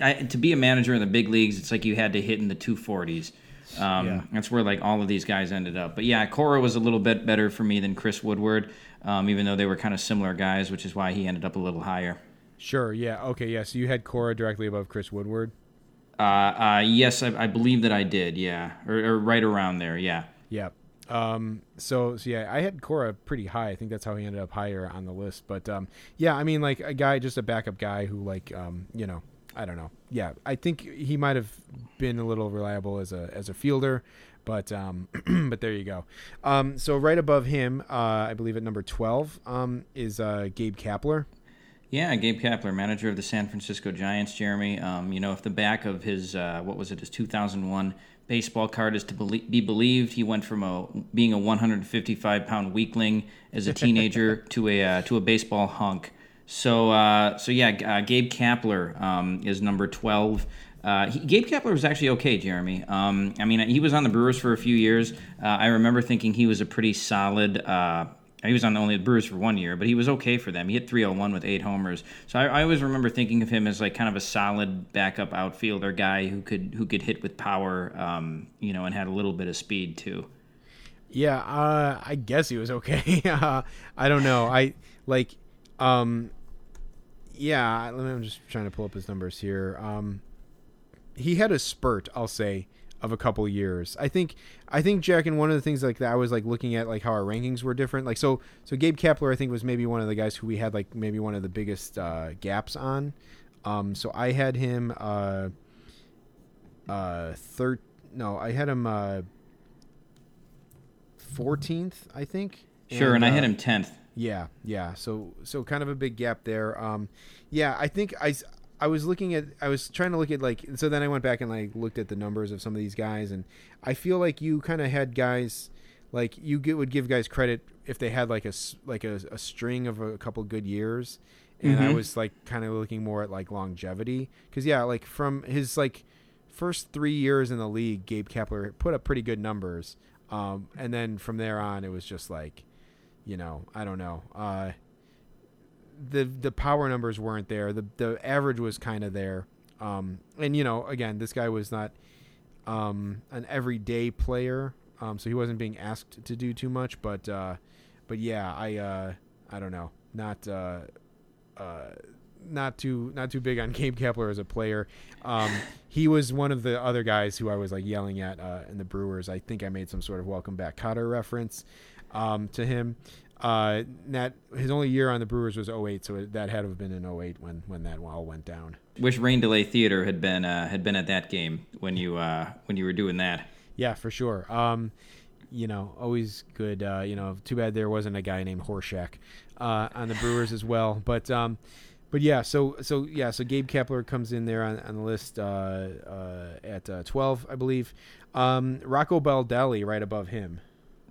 I, I, to be a manager in the big leagues, it's like you had to hit in the 240s. Um, Yeah. That's where like all of these guys ended up. But yeah, Cora was a little bit better for me than Chris Woodward, um, even though they were kind of similar guys, which is why he ended up a little higher. Sure. Yeah. Okay. Yeah. So you had Cora directly above Chris Woodward. Uh, uh, yes, I, I believe that I did. Yeah, or, or right around there. Yeah. Yeah. Um, so, so yeah, I had Cora pretty high. I think that's how he ended up higher on the list. But um, yeah, I mean, like a guy, just a backup guy who, like, um, you know, I don't know. Yeah, I think he might have been a little reliable as a as a fielder, but um, but there you go. Um, so right above him, uh, I believe at number twelve, um, is uh, Gabe Kapler. Yeah, Gabe Kapler, manager of the San Francisco Giants. Jeremy, um, you know, if the back of his uh, what was it, his 2001 baseball card is to be believed, he went from a being a 155 pound weakling as a teenager to a uh, to a baseball hunk. So uh, so yeah, uh, Gabe Kapler um, is number 12. Uh, he, Gabe Kapler was actually okay, Jeremy. Um, I mean, he was on the Brewers for a few years. Uh, I remember thinking he was a pretty solid. Uh, he was on the only Brewers for one year, but he was okay for them. He hit 301 with eight homers. So I, I always remember thinking of him as like kind of a solid backup outfielder guy who could who could hit with power, um, you know, and had a little bit of speed too. Yeah, uh, I guess he was okay. uh, I don't know. I like, um, yeah. Let me, I'm just trying to pull up his numbers here. Um, he had a spurt, I'll say, of a couple years. I think, I think Jack, and one of the things like that, I was like looking at like how our rankings were different. Like so, so Gabe Kapler, I think, was maybe one of the guys who we had like maybe one of the biggest uh, gaps on. Um, so I had him, uh, uh, third. No, I had him. Uh, 14th, I think. Sure, and, I uh, hit him 10th. Yeah, yeah. So so kind of a big gap there. Um yeah, I think I I was looking at I was trying to look at like so then I went back and like looked at the numbers of some of these guys and I feel like you kind of had guys like you get, would give guys credit if they had like a like a, a string of a couple good years and I Mhm. was like kind of looking more at like longevity cuz yeah, like from his like first 3 years in the league, Gabe Kapler put up pretty good numbers. Um and then from there on it was just like you know, I don't know. Uh, the the power numbers weren't there. The the average was kind of there. Um, and you know, again, this guy was not um, an everyday player, um, so he wasn't being asked to do too much. But uh, but yeah, I uh, I don't know, not uh, uh, not too not too big on Gabe Kapler as a player. Um, he was one of the other guys who I was like yelling at uh, in the Brewers. I think I made some sort of welcome back Kotter reference um, to him. Uh, that his only year on the Brewers was 08, so that had to have been in 08 when when that all went down. Wish Rain Delay Theater had been uh, had been at that game when you uh, when you were doing that. Yeah, for sure. Um, you know, always good. Uh, you know, too bad there wasn't a guy named Horshack uh, on the Brewers as well. But um, but yeah, so so yeah, so Gabe Kapler comes in there on, on the list uh, uh, at uh, twelve, I believe. Um, Rocco Baldelli right above him.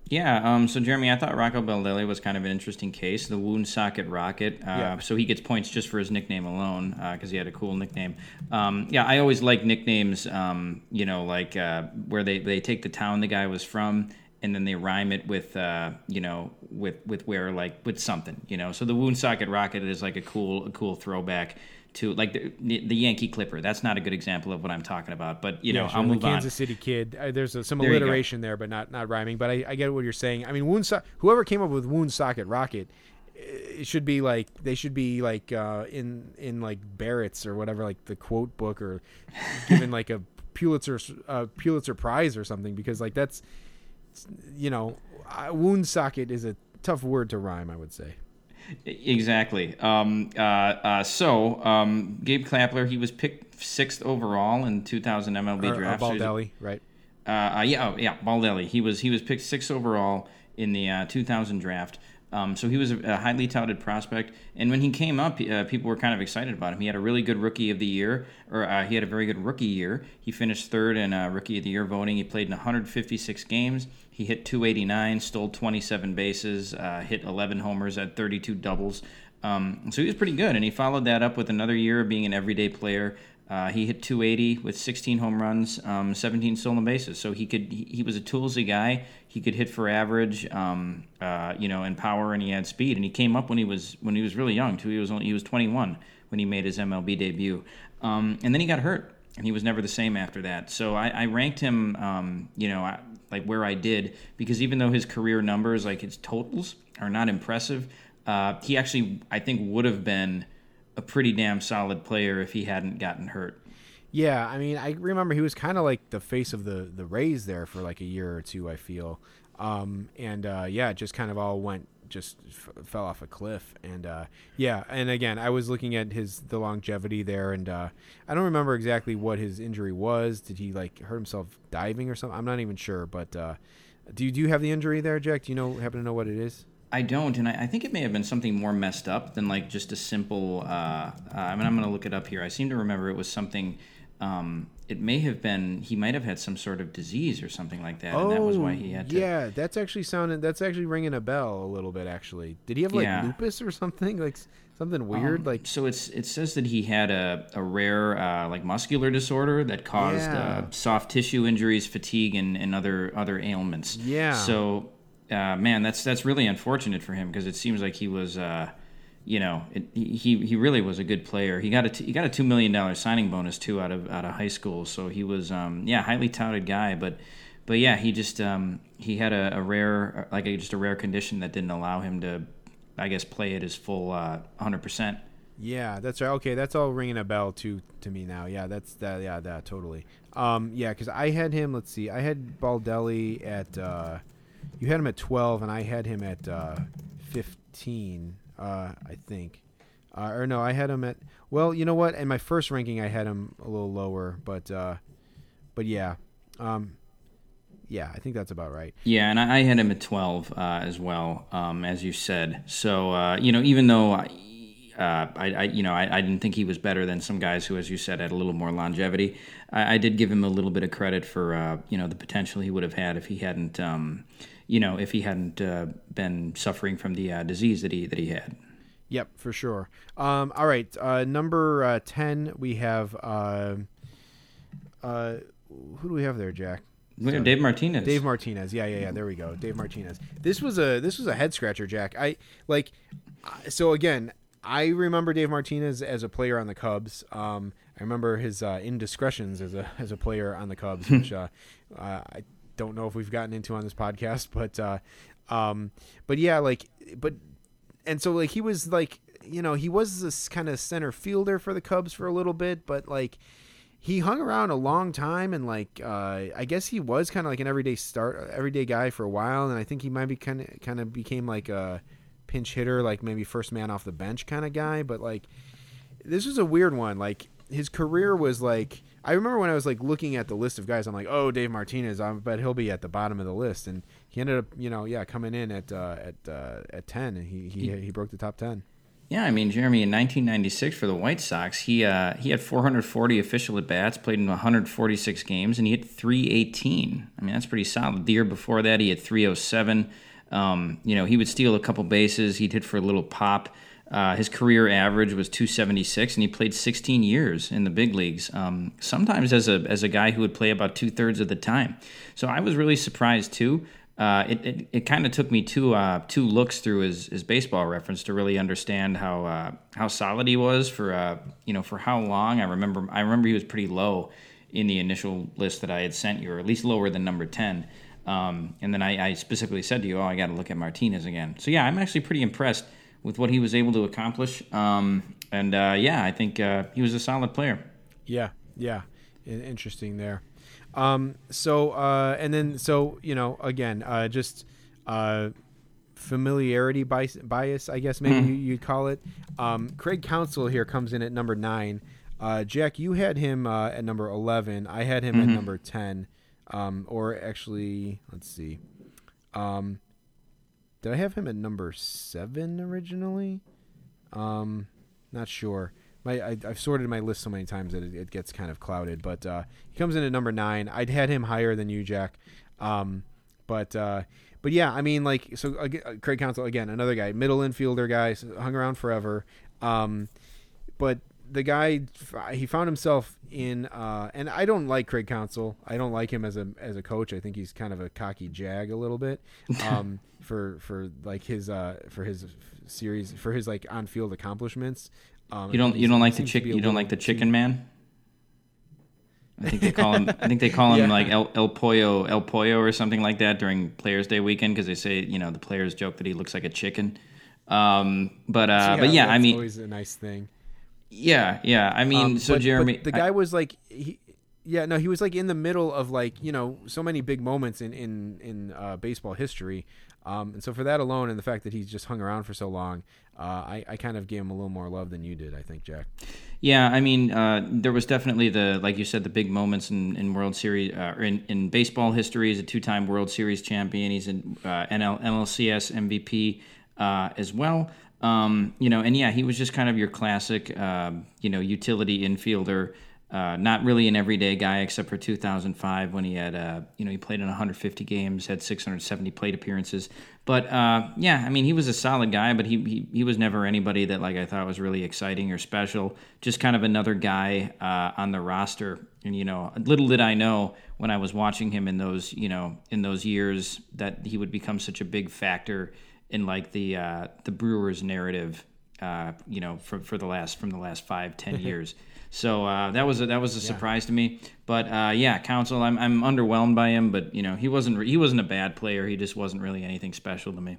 Yeah, um, so Jeremy, I thought Rocco Baldelli was kind of an interesting case, the Woonsocket rocket. Uh, Yeah. So he gets points just for his nickname alone because he had a cool nickname. Um, yeah, I always like nicknames, um, you know, like uh, where they, they take the town the guy was from and then they rhyme it with, uh, you know, with with where like with something, you know. So the Woonsocket rocket is like a cool a cool throwback to like the, the Yankee Clipper. That's not a good example of what I'm talking about, but you know, Yeah, sure, I'll the move on. Kansas City Kid. Uh, there's a, some There alliteration there, but not not rhyming. But I, I get what you're saying. I mean, wound so- whoever came up with Woonsocket rocket, it should be like they should be like uh, in in like Bartlett's or whatever, like the quote book, or given like a Pulitzer uh, Pulitzer Prize or something, because like that's you know, uh, Woonsocket is a tough word to rhyme. I would say. Exactly. Um, uh, uh, so um, Gabe Klapler, he was picked sixth overall in 2000 MLB Or, or draft. He's- Baldelli, right? uh, uh, yeah, oh, yeah, Baldelli. He was he was picked sixth overall in the uh, 2000 draft. Um, so he was a, a highly touted prospect, and when he came up, uh, people were kind of excited about him. He had a really good rookie of the year, or uh, he had a very good rookie year. He finished third in uh, rookie of the year voting. He played in 156 games. He hit 289, stole 27 bases, uh, hit 11 homers, had 32 doubles. Um, so he was pretty good, and he followed that up with another year of being an everyday player. Uh, he hit 280 with 16 home runs, um, 17 stolen bases. So he could he, he was a toolsy guy. He could hit for average, um, uh, you know, and power, and he had speed. And he came up when he was when he was really young too. He was only, he was 21 when he made his MLB debut, um, and then he got hurt, and he was never the same after that. So I, I ranked him, um, you know, like where I did because even though his career numbers, like his totals, are not impressive, uh, he actually I think would have been a pretty damn solid player if he hadn't gotten hurt. Yeah, I mean, I remember he was kind of like the face of the the Rays there for like a year or two. I feel, um, and uh, yeah, it just kind of all went just f- fell off a cliff. And uh, yeah, and again, I was looking at his the longevity there, and uh, I don't remember exactly what his injury was. Did he like hurt himself diving or something? I'm not even sure. But uh, do you, do you have the injury there, Jack? Do you know happen to know what it is? I don't, and I, I think it may have been something more messed up than like just a simple. Uh, uh, I mean, I'm going to look it up here. I seem to remember it was something. Um, it may have been he might have had some sort of disease or something like that, and that was why he had to. Oh, Yeah, that's actually sounding. That's actually ringing a bell a little bit. Actually, did he have like Yeah. lupus or something? Like something weird? Um, like so it's it says that he had a, a rare uh, like muscular disorder that caused Yeah. uh, soft tissue injuries, fatigue, and, and other other ailments. Yeah. So, uh, man, that's that's really unfortunate for him because it seems like he was, uh, you know, it, he he really was a good player. He got a t- he got a two million dollar signing bonus too out of out of high school. So he was, um, yeah, highly touted guy, but. But yeah, he just um, he had a, a rare like a, just a rare condition that didn't allow him to, I guess, play at his full uh, hundred percent. Yeah, that's right. Okay, that's all ringing a bell to to me now. Yeah, that's that. Yeah, that totally. Um, yeah, because I had him. Let's see, I had Baldelli at. Uh, you had him at twelve, and I had him at uh, fifteen. Uh, I think. Uh, or no, I had him at. Well, you know what? In my first ranking, I had him a little lower, but uh, but yeah, um, yeah, I think that's about right. Yeah, and I, I had him at 12 uh, as well, um, as you said. So, uh, you know, even though I, uh, I, I you know, I, I didn't think he was better than some guys who, as you said, had a little more longevity, I, I did give him a little bit of credit for, uh, you know, the potential he would have had if he hadn't, um, you know, if he hadn't uh, been suffering from the uh, disease that he that he had. Yep, for sure. Um, all right, uh, number uh, ten, we have. Uh, uh, who do we have there, Jack? Have Dave Martinez. Dave Martinez. Yeah, yeah, yeah. There we go. Dave Martinez. This was a this was a head scratcher, Jack. I like. So again, I remember Dave Martinez as a player on the Cubs. Um, I remember his uh, indiscretions as a as a player on the Cubs, which uh, uh, I don't know if we've gotten into on this podcast, but uh, um, but yeah, like, but and so like he was like you know, he was this kind of center fielder for the Cubs for a little bit, but like he hung around a long time and like uh, I guess he was kind of like an everyday start everyday guy for a while and I think he might be kind of kind of became like a pinch hitter like maybe first man off the bench kind of guy but like this was a weird one. Like his career was like I remember when I was like looking at the list of guys I'm like oh Dave Martinez I bet he'll be at the bottom of the list and he ended up you know yeah coming in at uh, at uh, at 10 and he, he he broke the top 10 Yeah, I mean, Jeremy, in 1996 for the White Sox, he uh, he had 440 official at bats, played in 146 games, and he hit 318. I mean, that's pretty solid. The year before that, he had 307. Um, you know, he would steal a couple bases. He'd hit for a little pop. Uh, his career average was 276, and he played 16 years in the big leagues. Um, sometimes as a as a guy who would play about two thirds of the time. So I was really surprised too. Uh, it it, it kind of took me two uh, two looks through his, his baseball reference to really understand how uh, how solid he was for uh, you know for how long. I remember I remember he was pretty low in the initial list that I had sent you, or at least lower than number ten. Um, and then I, I specifically said to you, "Oh, I got to look at Martinez again." So yeah, I'm actually pretty impressed with what he was able to accomplish. Um, and uh, yeah, I think uh, he was a solid player. Yeah, yeah, interesting there. Um, so uh, and then so you know again, uh, just uh, familiarity bias, bias, I guess maybe you, you'd call it. Um, Craig Counsell here comes in at number nine. Uh, Jack, you had him uh, at number eleven. I had him at number ten. Um, or actually, let's see. Um, did I have him at number seven originally? Um, not sure. My I, I've sorted my list so many times that it, it gets kind of clouded. But uh, he comes in at number nine. I'd had him higher than you, Jack. Um, but uh, but yeah, I mean, like so. uh, Craig Counsell again, another guy, middle infielder guy, hung around forever. Um, but the guy he found himself in uh, and I don't like Craig Counsell. I don't like him as a as a coach. I think he's kind of a cocky jag a little bit. Um, for for like his uh for his series for his like on field accomplishments. Um, You don't you don't like the chick you don't like the chicken man. I think they call him. I think they call him Yeah. like El, El Pollo, El Pollo, or something like that during Players Day weekend because they say you know the players joke that he looks like a chicken. Um, but uh, but yeah, I that's mean, always a nice thing. yeah, yeah. I mean, Um, so but- but Jeremy, the I- guy was like, he, yeah, no, he was like in the middle of like you know so many big moments in in in uh, baseball history, um, and so for that alone, and the fact that he's just hung around for so long, uh, I I kind of gave him a little more love than you did, I think, Jack. Yeah, I mean, uh, there was definitely the like you said, the big moments in, in World Series uh, in, in baseball history. He's a two-time World Series champion. He's an uh, NL, NLCS MVP uh, as well. Um, you know, and yeah, he was just kind of your classic, uh, you know, utility infielder. Uh, not really an everyday guy, except for 2005 when he had, uh, you know, he played in 150 games, had 670 plate appearances. But uh, yeah, I mean, he was a solid guy, but he, he he was never anybody that like I thought was really exciting or special. Just kind of another guy uh, on the roster. And you know, little did I know when I was watching him in those, you know, in those years that he would become such a big factor in like the uh, the Brewers narrative. Uh, you know, for for the last from the last five ten years. So uh, that was a, that was a surprise to me. But uh, yeah, Counsell, I'm I'm underwhelmed by him. But you know, he wasn't he wasn't a bad player. He just wasn't really anything special to me.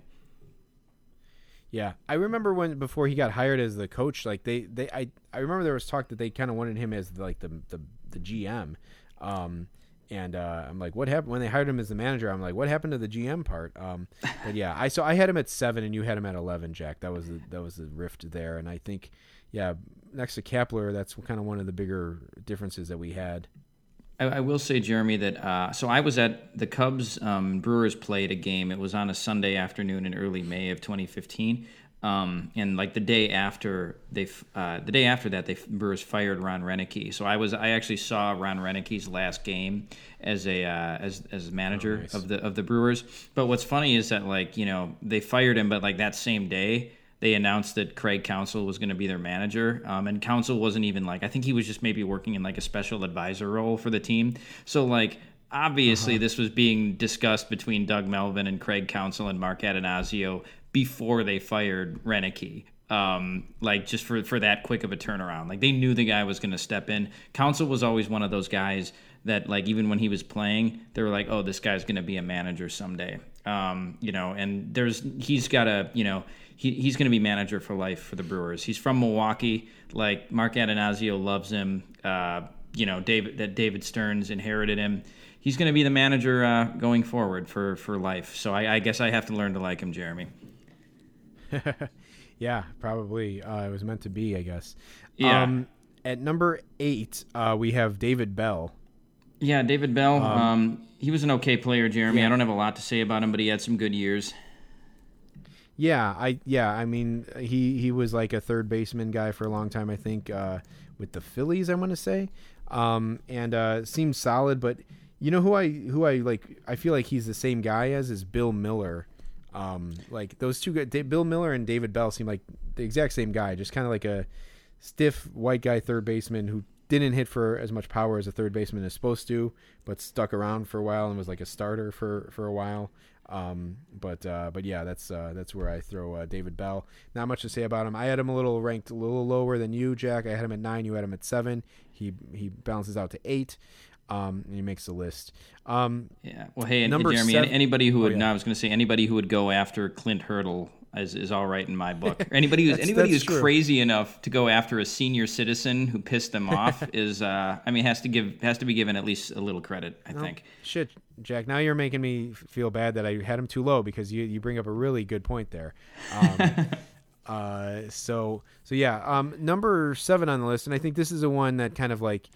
Yeah, I remember when before he got hired as the coach, like they they I I remember there was talk that they kind of wanted him as like the the the GM. Um, and uh, I'm like, what happened when they hired him as the manager? I'm like, what happened to the GM part? Um, but yeah, I so I had him at seven, and you had him at eleven, Jack. That was the, that was the rift there, and I think, yeah, next to Kapler, that's kind of one of the bigger differences that we had. I, I will say, Jeremy, that uh, so I was at the Cubs um, Brewers played a game. It was on a Sunday afternoon in early May of 2015, um, and like the day after they, uh, the day after that, they Brewers fired Ron Roenicke. So I was I actually saw Ron Roenicke's last game as a uh, as as manager nice. of the of the Brewers. But what's funny is that like you know they fired him, but like that same day they announced that Craig Counsell was going to be their manager. Um, and Counsell wasn't even like, I think he was just maybe working in like a special advisor role for the team. So, like, obviously, this was being discussed between Doug Melvin and Craig Counsell and Mark Attanasio before they fired Roenicke. Um, like just for for that quick of a turnaround, like they knew the guy was going to step in. Counsell was always one of those guys that like even when he was playing, they were like, oh, this guy's going to be a manager someday. Um, you know, and there's he's got a you know he, he's going to be manager for life for the Brewers. He's from Milwaukee. Like Mark Attanasio loves him. Uh, you know, David that David Stearns inherited him. He's going to be the manager uh, going forward for for life. So I, I guess I have to learn to like him, Jeremy. yeah, probably. Uh, it was meant to be, I guess. Yeah. Um, at number eight, uh, we have David Bell. Yeah, David Bell. Um, he was an okay player, Jeremy. yeah. I don't have a lot to say about him, but he had some good years. Yeah, I yeah, I mean he he was like a third baseman guy for a long time. I think uh, with the Phillies, I want to say, um, and uh, seems solid. But you know who I who I like? I feel like he's the same guy as is Bill Mueller. Um, like those two, guys, Bill Mueller and David Bell seem like the exact same guy, just kind of like a stiff white guy third baseman who didn't hit for as much power as a third baseman is supposed to, but stuck around for a while and was like a starter for for a while. Um, but uh, but yeah, that's uh, that's where I throw uh, David Bell. Not much to say about him. I had him a little ranked a little lower than you, Jack. I had him at nine. You had him at seven. He he balances out to eight. Um, and he makes the list. Um, Yeah. Well, hey, Number Jeremy, seven- anybody who would, yeah. no, I was going to say anybody who would go after Clint Hurdle is, is all right in my book. Anybody who's That's- anybody that's who's true. crazy enough to go after a senior citizen who pissed them off is, uh, I mean, has to give has to be given at least a little credit. I think. Shit, Jack. Now you're making me feel bad that I had him too low because you you bring up a really good point there. Um, uh, so so yeah. Um, number seven on the list, and I think this is the one that kind of like,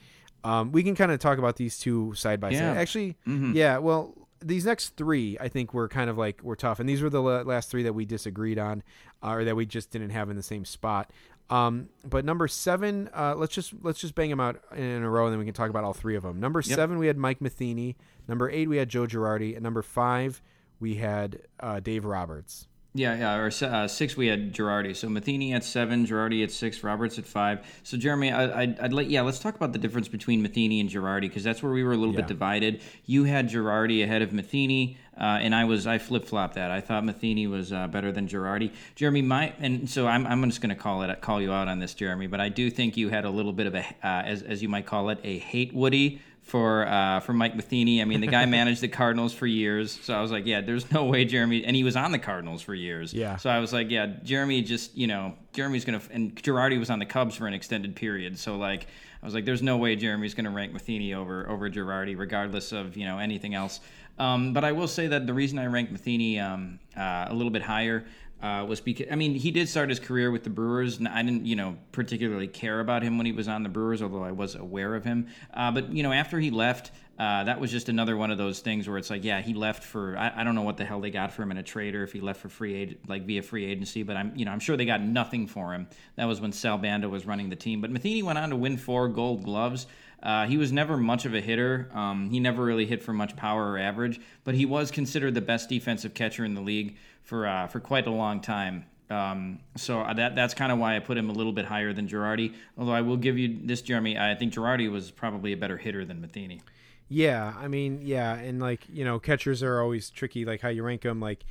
um, we can kind of talk about these two side by Yeah. side. Actually, yeah. Well, these next three, I think, were kind of like were tough, and these were the last three that we disagreed on, uh, or that we just didn't have in the same spot. Um, but number seven, uh, let's just let's just bang them out in a row, and then we can talk about all three of them. Number seven, we had Mike Matheny. Number eight, we had Joe Girardi, and number five, we had uh, Dave Roberts. Yeah, yeah. Or uh, six, we had Girardi. So Matheny at seven, Girardi at six, Roberts at five. So Jeremy, I, I'd, I'd let yeah. Let's talk about the difference between Matheny and Girardi because that's where we were a little Yeah. bit divided. You had Girardi ahead of Matheny, uh, and I was I flip flopped that. I thought Matheny was uh, better than Girardi. Jeremy, my and so I'm, I'm just going to call it call you out on this, Jeremy. But I do think you had a little bit of a uh, as as you might call it a hate Woody for uh, for Mike Matheny. I mean, the guy managed the Cardinals for years, so I was like, yeah, there's no way Jeremy, and he was on the Cardinals for years. Yeah. So I was like, yeah, Jeremy just you know Jeremy's gonna and Girardi was on the Cubs for an extended period, so like I was like, there's no way Jeremy's gonna rank Matheny over over Girardi, regardless of you know anything else. Um, but I will say that the reason I rank Matheny um, uh, a little bit higher uh, was because I mean he did start his career with the Brewers, and I didn't you know particularly care about him when he was on the Brewers, although I was aware of him. Uh, but you know after he left, uh, that was just another one of those things where it's like yeah he left for I, I don't know what the hell they got for him in a trade or if he left for free like via free agency, but I'm you know I'm sure they got nothing for him. That was when Sal Bando was running the team, but Matheny went on to win four Gold Gloves. Uh, he was never much of a hitter. Um, he never really hit for much power or average, but he was considered the best defensive catcher in the league for uh, for quite a long time. Um, so that that's kind of why I put him a little bit higher than Girardi. Although I will give you this, Jeremy. I think Girardi was probably a better hitter than Matheny. Yeah, I mean, yeah, and like you know, catchers are always tricky. Like how you rank them, like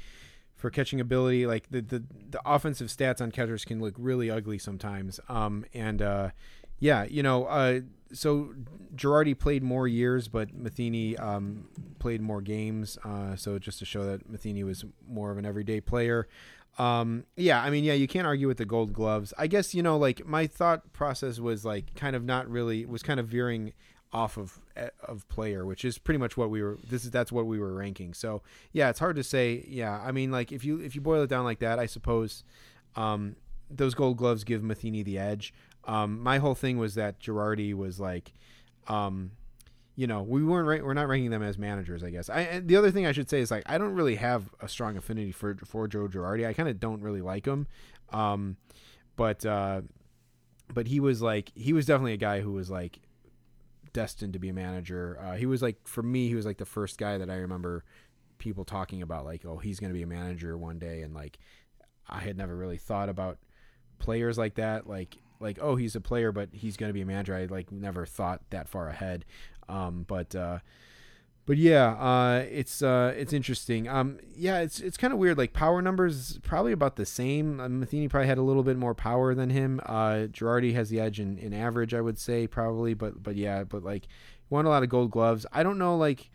for catching ability, like the the, the offensive stats on catchers can look really ugly sometimes. Um, and uh, yeah, you know, uh, so Girardi played more years, but Matheny um, played more games. Uh, so just to show that Matheny was more of an everyday player. Um, yeah, I mean, yeah, you can't argue with the gold gloves. I guess, you know, like my thought process was like kind of not really, was kind of veering off of eh, of player, which is pretty much what we were. This is that's what we were ranking. So yeah, it's hard to say. Yeah, I mean, like if you if you boil it down like that, I suppose um, those gold gloves give Matheny the edge. Um, my whole thing was that Girardi was like, um, you know, we weren't we're not ranking them as managers. I guess. I the other thing I should say is like I don't really have a strong affinity for for Joe Girardi. I kind of don't really like him, um, but uh, but he was like he was definitely a guy who was like destined to be a manager. Uh, he was like for me, he was like the first guy that I remember people talking about like, oh, he's going to be a manager one day, and like I had never really thought about players like that, like like oh, he's a player, but he's going to be a manager. I like never thought that far ahead, um, but. Uh, but yeah, uh, it's uh, it's interesting. Um, yeah, it's it's kind of weird. Like power numbers, probably about the same. Uh, Matheny probably had a little bit more power than him. Uh, Girardi has the edge in, in average, I would say, probably. But but yeah, but like won a lot of Gold Gloves. I don't know, like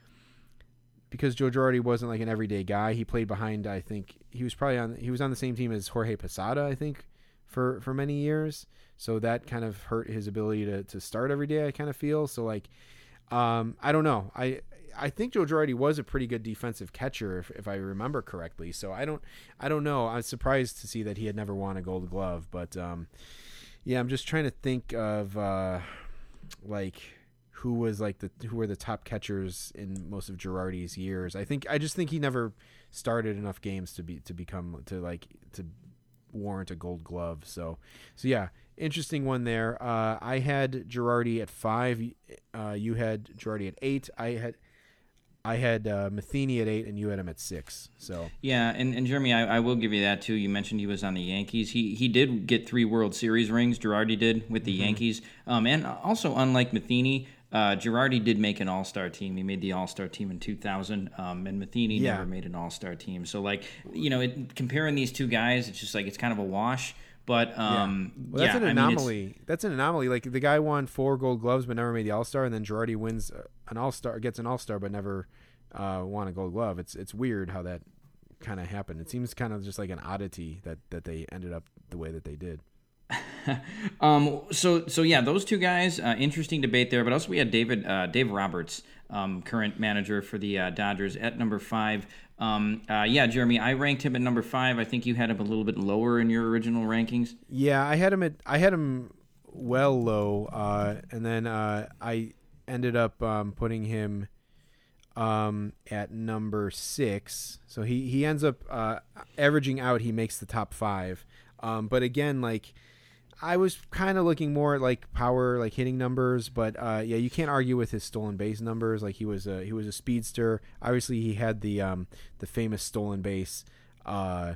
because Joe Girardi wasn't like an everyday guy. He played behind. I think he was probably on. He was on the same team as Jorge Posada. I think for for many years. So that kind of hurt his ability to to start every day. I kind of feel so like. Um, I don't know. I I think Joe Girardi was a pretty good defensive catcher, if, if I remember correctly. So I don't, I don't know. I was surprised to see that he had never won a Gold Glove, but um, yeah, I'm just trying to think of uh, like who was like the who were the top catchers in most of Girardi's years. I think I just think he never started enough games to be to become to like to warrant a Gold Glove. So, so yeah, interesting one there. Uh, I had Girardi at five. Uh, you had Girardi at eight. I had I had uh, Matheny at eight, and you had him at six. So yeah, and, and Jeremy, I, I will give you that too. You mentioned he was on the Yankees. He he did get three World Series rings. Girardi did with the mm-hmm. Yankees, um, and also unlike Matheny. Uh, Girardi did make an All Star team. He made the All Star team in 2000, um, and Matheny yeah. never made an All Star team. So, like, you know, it, comparing these two guys, it's just like it's kind of a wash. But um, yeah. Well, that's yeah, an anomaly. I mean, that's an anomaly. Like the guy won four Gold Gloves but never made the All Star, and then Girardi wins uh, an All Star, gets an All Star but never uh, won a Gold Glove. It's it's weird how that kind of happened. It seems kind of just like an oddity that that they ended up the way that they did. um, so so yeah, those two guys, uh, interesting debate there. But also we had David uh, Dave Roberts, um, current manager for the uh, Dodgers, at number five. Um, uh, yeah, Jeremy, I ranked him at number five. I think you had him a little bit lower in your original rankings. Yeah, I had him at I had him well low, uh, and then uh, I ended up um, putting him um, at number six. So he he ends up uh, averaging out. He makes the top five. Um, but again, like I was kind of looking more at like power, like hitting numbers, but uh, yeah, you can't argue with his stolen base numbers. Like he was a he was a speedster. Obviously, he had the um, the famous stolen base uh,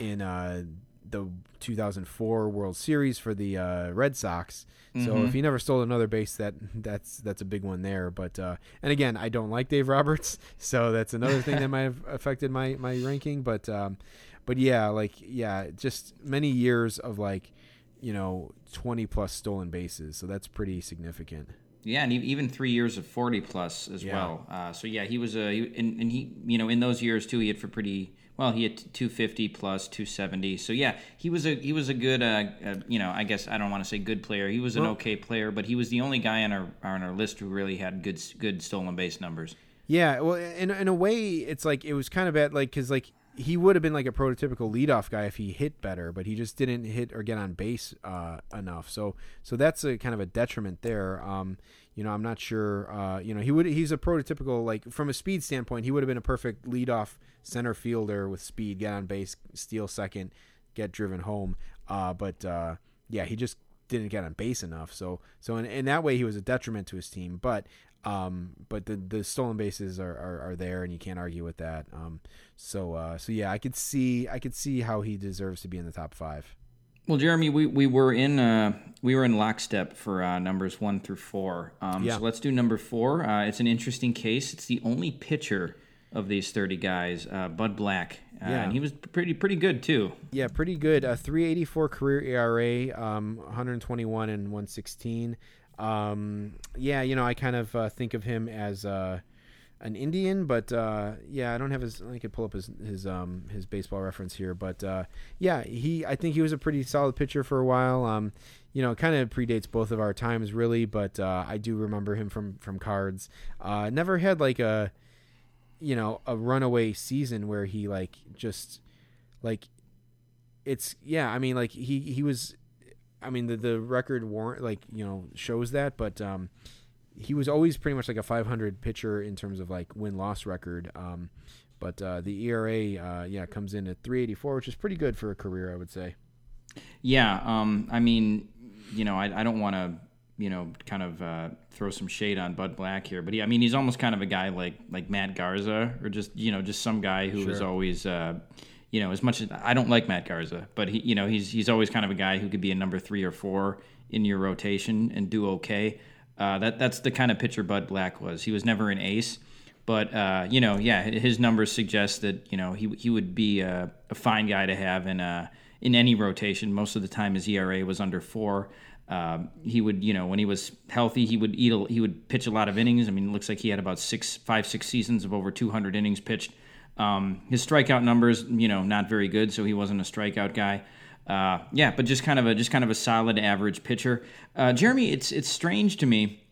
in uh, the 2004 World Series for the uh, Red Sox. Mm-hmm. So if he never stole another base, that that's that's a big one there. But uh, and again, I don't like Dave Roberts, so that's another thing that might have affected my my ranking. But um, but yeah, like yeah, just many years of like you know, 20 plus stolen bases. So that's pretty significant. Yeah, and even three years of 40 plus as yeah. well. Uh, so yeah, he was a, he, and, and he, you know, in those years too, he had for pretty, well, he had 250 plus 270. So yeah, he was a, he was a good, uh, uh you know, I guess I don't want to say good player. He was an well, okay player, but he was the only guy on our, on our list who really had good, good stolen base numbers. Yeah, well, in in a way, it's like it was kind of bad, like because like he would have been like a prototypical leadoff guy if he hit better, but he just didn't hit or get on base uh, enough. So so that's a kind of a detriment there. Um, you know, I'm not sure. Uh, you know, he would he's a prototypical like from a speed standpoint, he would have been a perfect leadoff center fielder with speed, get on base, steal second, get driven home. Uh, but uh, yeah, he just didn't get on base enough. So so in, in that way, he was a detriment to his team. But um, but the the stolen bases are, are, are, there, and you can't argue with that. Um, so uh, so yeah, I could see I could see how he deserves to be in the top five. Well, Jeremy, we, we were in uh, we were in lockstep for uh, numbers one through four. Um, yeah. So let's do number four. Uh, it's an interesting case. It's the only pitcher of these thirty guys, uh, Bud Black. Uh, yeah. and he was pretty pretty good too. Yeah, pretty good. A 3.84 career ERA, um, 121 and 116. Um, yeah, you know, I kind of uh, think of him as uh, an Indian, but uh, yeah, I don't have his. I could pull up his his um, his baseball reference here, but uh, yeah, he. I think he was a pretty solid pitcher for a while. Um, you know, kind of predates both of our times, really, but uh, I do remember him from from cards. Uh, never had like a, you know, a runaway season where he like just like it's yeah. I mean, like he he was I mean, the the record warrant like you know shows that, but um, he was always pretty much like a 500 pitcher in terms of like win loss record. Um, but uh, the ERA, uh, yeah, comes in at 384, which is pretty good for a career, I would say. Yeah, um, I mean, you know, I, I don't want to, you know, kind of uh, throw some shade on Bud Black here, but he, I mean, he's almost kind of a guy like like Matt Garza, or just you know, just some guy who sure. is always uh, you know, as much as I don't like Matt Garza, but he, you know, he's he's always kind of a guy who could be a number three or four in your rotation and do okay. Uh, that that's the kind of pitcher Bud Black was. He was never an ace, but uh, you know, yeah, his numbers suggest that you know he he would be a, a fine guy to have in a, uh, in any rotation. Most of the time, his ERA was under four. Uh, he would, you know, when he was healthy, he would eat. A, he would pitch a lot of innings. I mean, it looks like he had about six, five, six seasons of over 200 innings pitched. Um, his strikeout numbers, you know, not very good, so he wasn't a strikeout guy. Uh, yeah, but just kind of a just kind of a solid average pitcher. Uh, Jeremy, it's it's strange to me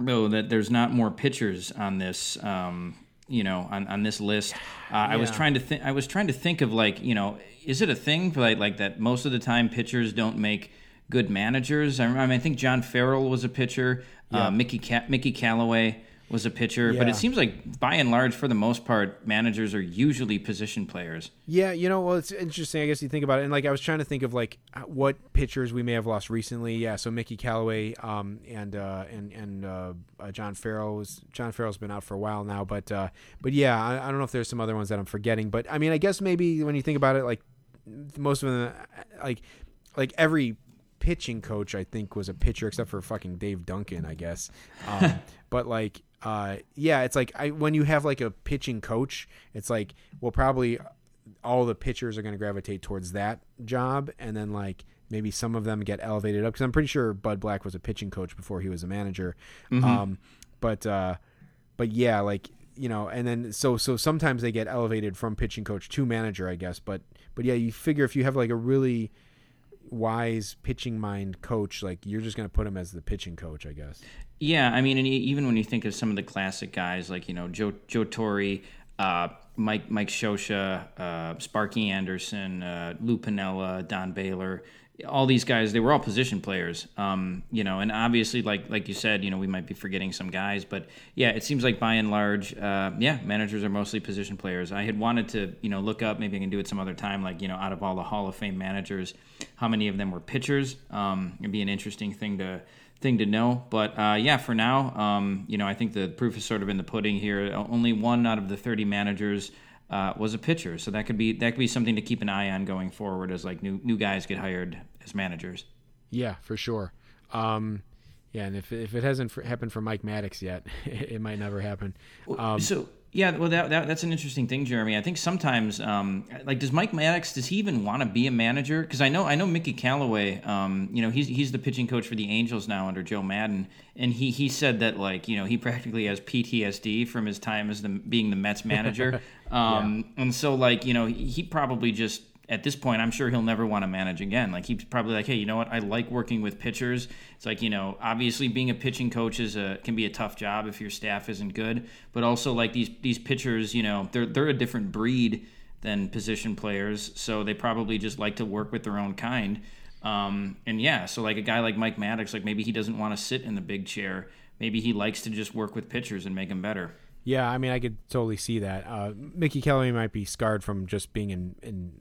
though that there's not more pitchers on this. Um, you know, on, on this list, uh, I was trying to think. I was trying to think of like, you know, is it a thing for like like that? Most of the time, pitchers don't make good managers. I, I mean, I think John Farrell was a pitcher. Uh, Mickey Ca- Mickey Callaway was a pitcher, but it seems like by and large, for the most part, managers are usually position players. Yeah, you know, well, it's interesting. I guess you think about it, and like I was trying to think of like what pitchers we may have lost recently. Yeah, so Mickey Callaway, um, and uh, and and uh, uh, John Farrell was John Farrell's been out for a while now, but uh, but yeah, I, I don't know if there's some other ones that I'm forgetting, but I mean, I guess maybe when you think about it, like most of them, like like every pitching coach I think was a pitcher except for fucking Dave Duncan, I guess. Um, but like, uh, yeah, it's like I when you have like a pitching coach, it's like well probably all the pitchers are going to gravitate towards that job, and then like maybe some of them get elevated up because I'm pretty sure Bud Black was a pitching coach before he was a manager. Um, but uh, but yeah, like you know, and then so so sometimes they get elevated from pitching coach to manager, I guess. But but yeah, you figure if you have like a really wise pitching mind coach, like you're just going to put him as the pitching coach, I guess. Yeah, I mean, and even when you think of some of the classic guys like you know Joe Joe Torre, uh, Mike Mike Scioscia, uh, Sparky Anderson, uh, Lou Piniella, Don Baylor, all these guys, they were all position players. Um, you know, and obviously, like like you said, you know, we might be forgetting some guys, but yeah, it seems like by and large, uh, yeah, managers are mostly position players. I had wanted to, you know, look up, maybe I can do it some other time, like you know, out of all the Hall of Fame managers, how many of them were pitchers? Um, it'd be an interesting thing to thing to know. But uh, yeah, for now, um, you know, I think the proof is sort of in the pudding here. Only one out of the 30 managers uh, was a pitcher, so that could be that could be something to keep an eye on going forward as like new new guys get hired as managers. Yeah, for sure. Um, yeah, and if if it hasn't happened for Mike Maddux yet, it might never happen. Um, so yeah, well, that, that that's an interesting thing, Jeremy. I think sometimes, um, like, does Mike Maddux does he even want to be a manager? Because I know I know Mickey Callaway. Um, you know, he's he's the pitching coach for the Angels now under Joe Maddon, and he he said that like you know he practically has PTSD from his time as the being the Mets manager. um, And so like you know he probably just at this point, I'm sure he'll never want to manage again. Like he's probably like, hey, you know what? I like working with pitchers. It's like you know, obviously being a pitching coach is a can be a tough job if your staff isn't good. But also like these these pitchers, you know, they're they're a different breed than position players, so they probably just like to work with their own kind. Um, and yeah, so like a guy like Mike Maddux, like maybe he doesn't want to sit in the big chair. Maybe he likes to just work with pitchers and make them better. Yeah, I mean, I could totally see that. Uh, Mickey Kelly might be scarred from just being in in,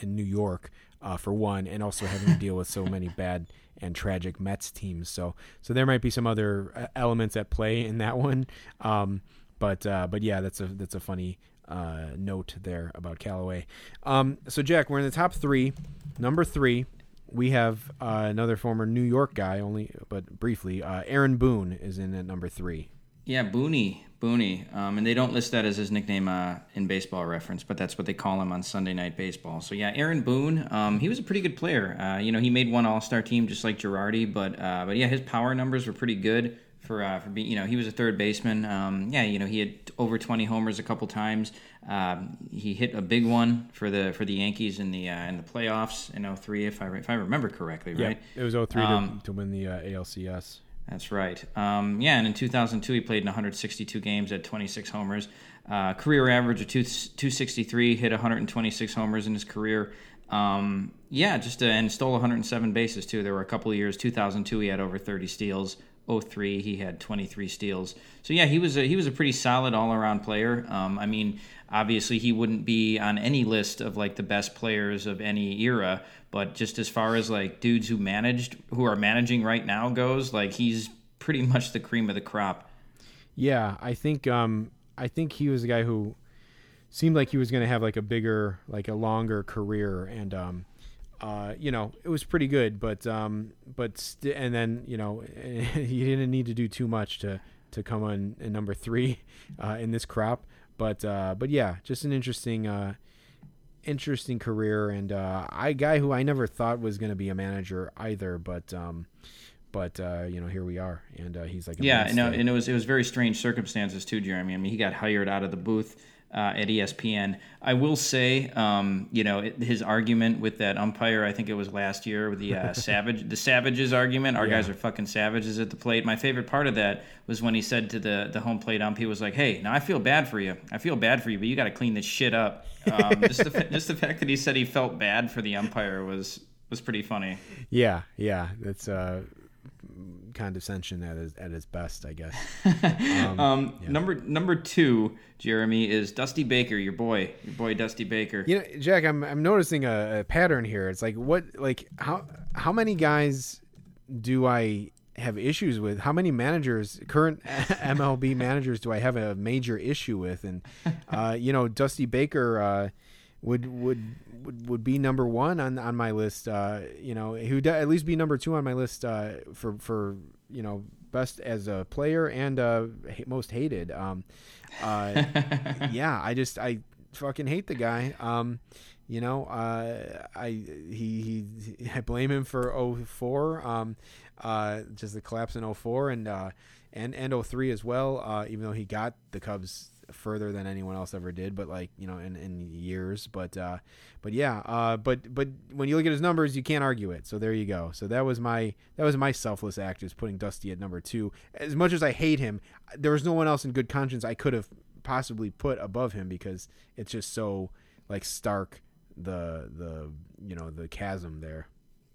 in New York uh, for one, and also having to deal with so many bad and tragic Mets teams. So, so there might be some other uh, elements at play in that one. Um, but uh, but yeah, that's a that's a funny uh, note there about Callaway. Um, so Jack, we're in the top three. Number three, we have uh, another former New York guy, only but briefly. Uh, Aaron Boone is in at number three. Yeah, Booney, Booney, um, and they don't list that as his nickname uh, in Baseball Reference, but that's what they call him on Sunday Night Baseball. So yeah, Aaron Boone, um, he was a pretty good player. Uh, you know, he made one All Star team just like Girardi, but uh, but yeah, his power numbers were pretty good for uh, for being. You know, he was a third baseman. Um, yeah, you know, he had over 20 homers a couple times. Um, he hit a big one for the for the Yankees in the uh, in the playoffs in 03, if I if I remember correctly, right? Yeah, it was 03 Um, to, to win the uh, ALCS. That's right. Um, yeah, and in 2002, he played in 162 games, had 26 homers. Uh, career average of two, 263, hit 126 homers in his career. Um, yeah, just uh, and stole 107 bases too. There were a couple of years. 2002, he had over 30 steals. 03, he had 23 steals. So yeah, he was a, he was a pretty solid all around player. Um, I mean, obviously he wouldn't be on any list of like the best players of any era, but just as far as like dudes who managed who are managing right now goes, like he's pretty much the cream of the crop. Yeah, I think um, I think he was a guy who seemed like he was going to have like a bigger, like a longer career, and um, uh, you know, it was pretty good, but um, but st- and then you know, he didn't need to do too much to to come on in number three uh, in this crop, but uh, but yeah, just an interesting. Uh, interesting career and uh, I guy who I never thought was going to be a manager either, but um, but uh, you know here we are, and uh, he's like a Yeah, no, and it was it was very strange circumstances too, Jeremy. I mean, he got hired out of the booth uh, at ESPN. I will say, um, you know, it, his argument with that umpire, I think it was last year with the uh, savage, the savages argument. Our guys are fucking savages at the plate. My favorite part of that was when he said to the the home plate ump, he was like, "Hey, now I feel bad for you. I feel bad for you, but you got to clean this shit up." Um, just the just the fact that he said he felt bad for the umpire was was pretty funny. yeah, yeah, that's uh, condescension at its, at its best, I guess. Um, Number number two, Jeremy, is Dusty Baker, your boy, your boy Dusty Baker. You know, Jack, I'm I'm noticing a, a pattern here. It's like what like how how many guys do I have issues with? How many managers, current MLB managers, do I have a major issue with? And uh, you know, Dusty Baker uh, would would would would be number one on on my list. Uh, you know, he would at least be number two on my list uh, for for you know best as a player and uh, most hated. Um, uh, yeah, I just I fucking hate the guy. Um, you know, uh, I he he I blame him for 04, um, uh, just the collapse in 04 and uh, and and 03 as well. Uh, even though he got the Cubs further than anyone else ever did, but like you know in, in years. But uh, but yeah, uh, but but when you look at his numbers, you can't argue it. So there you go. So that was my that was my selfless act is putting Dusty at number two. As much as I hate him, there was no one else in good conscience I could have possibly put above him because it's just so like stark the the you know the chasm there.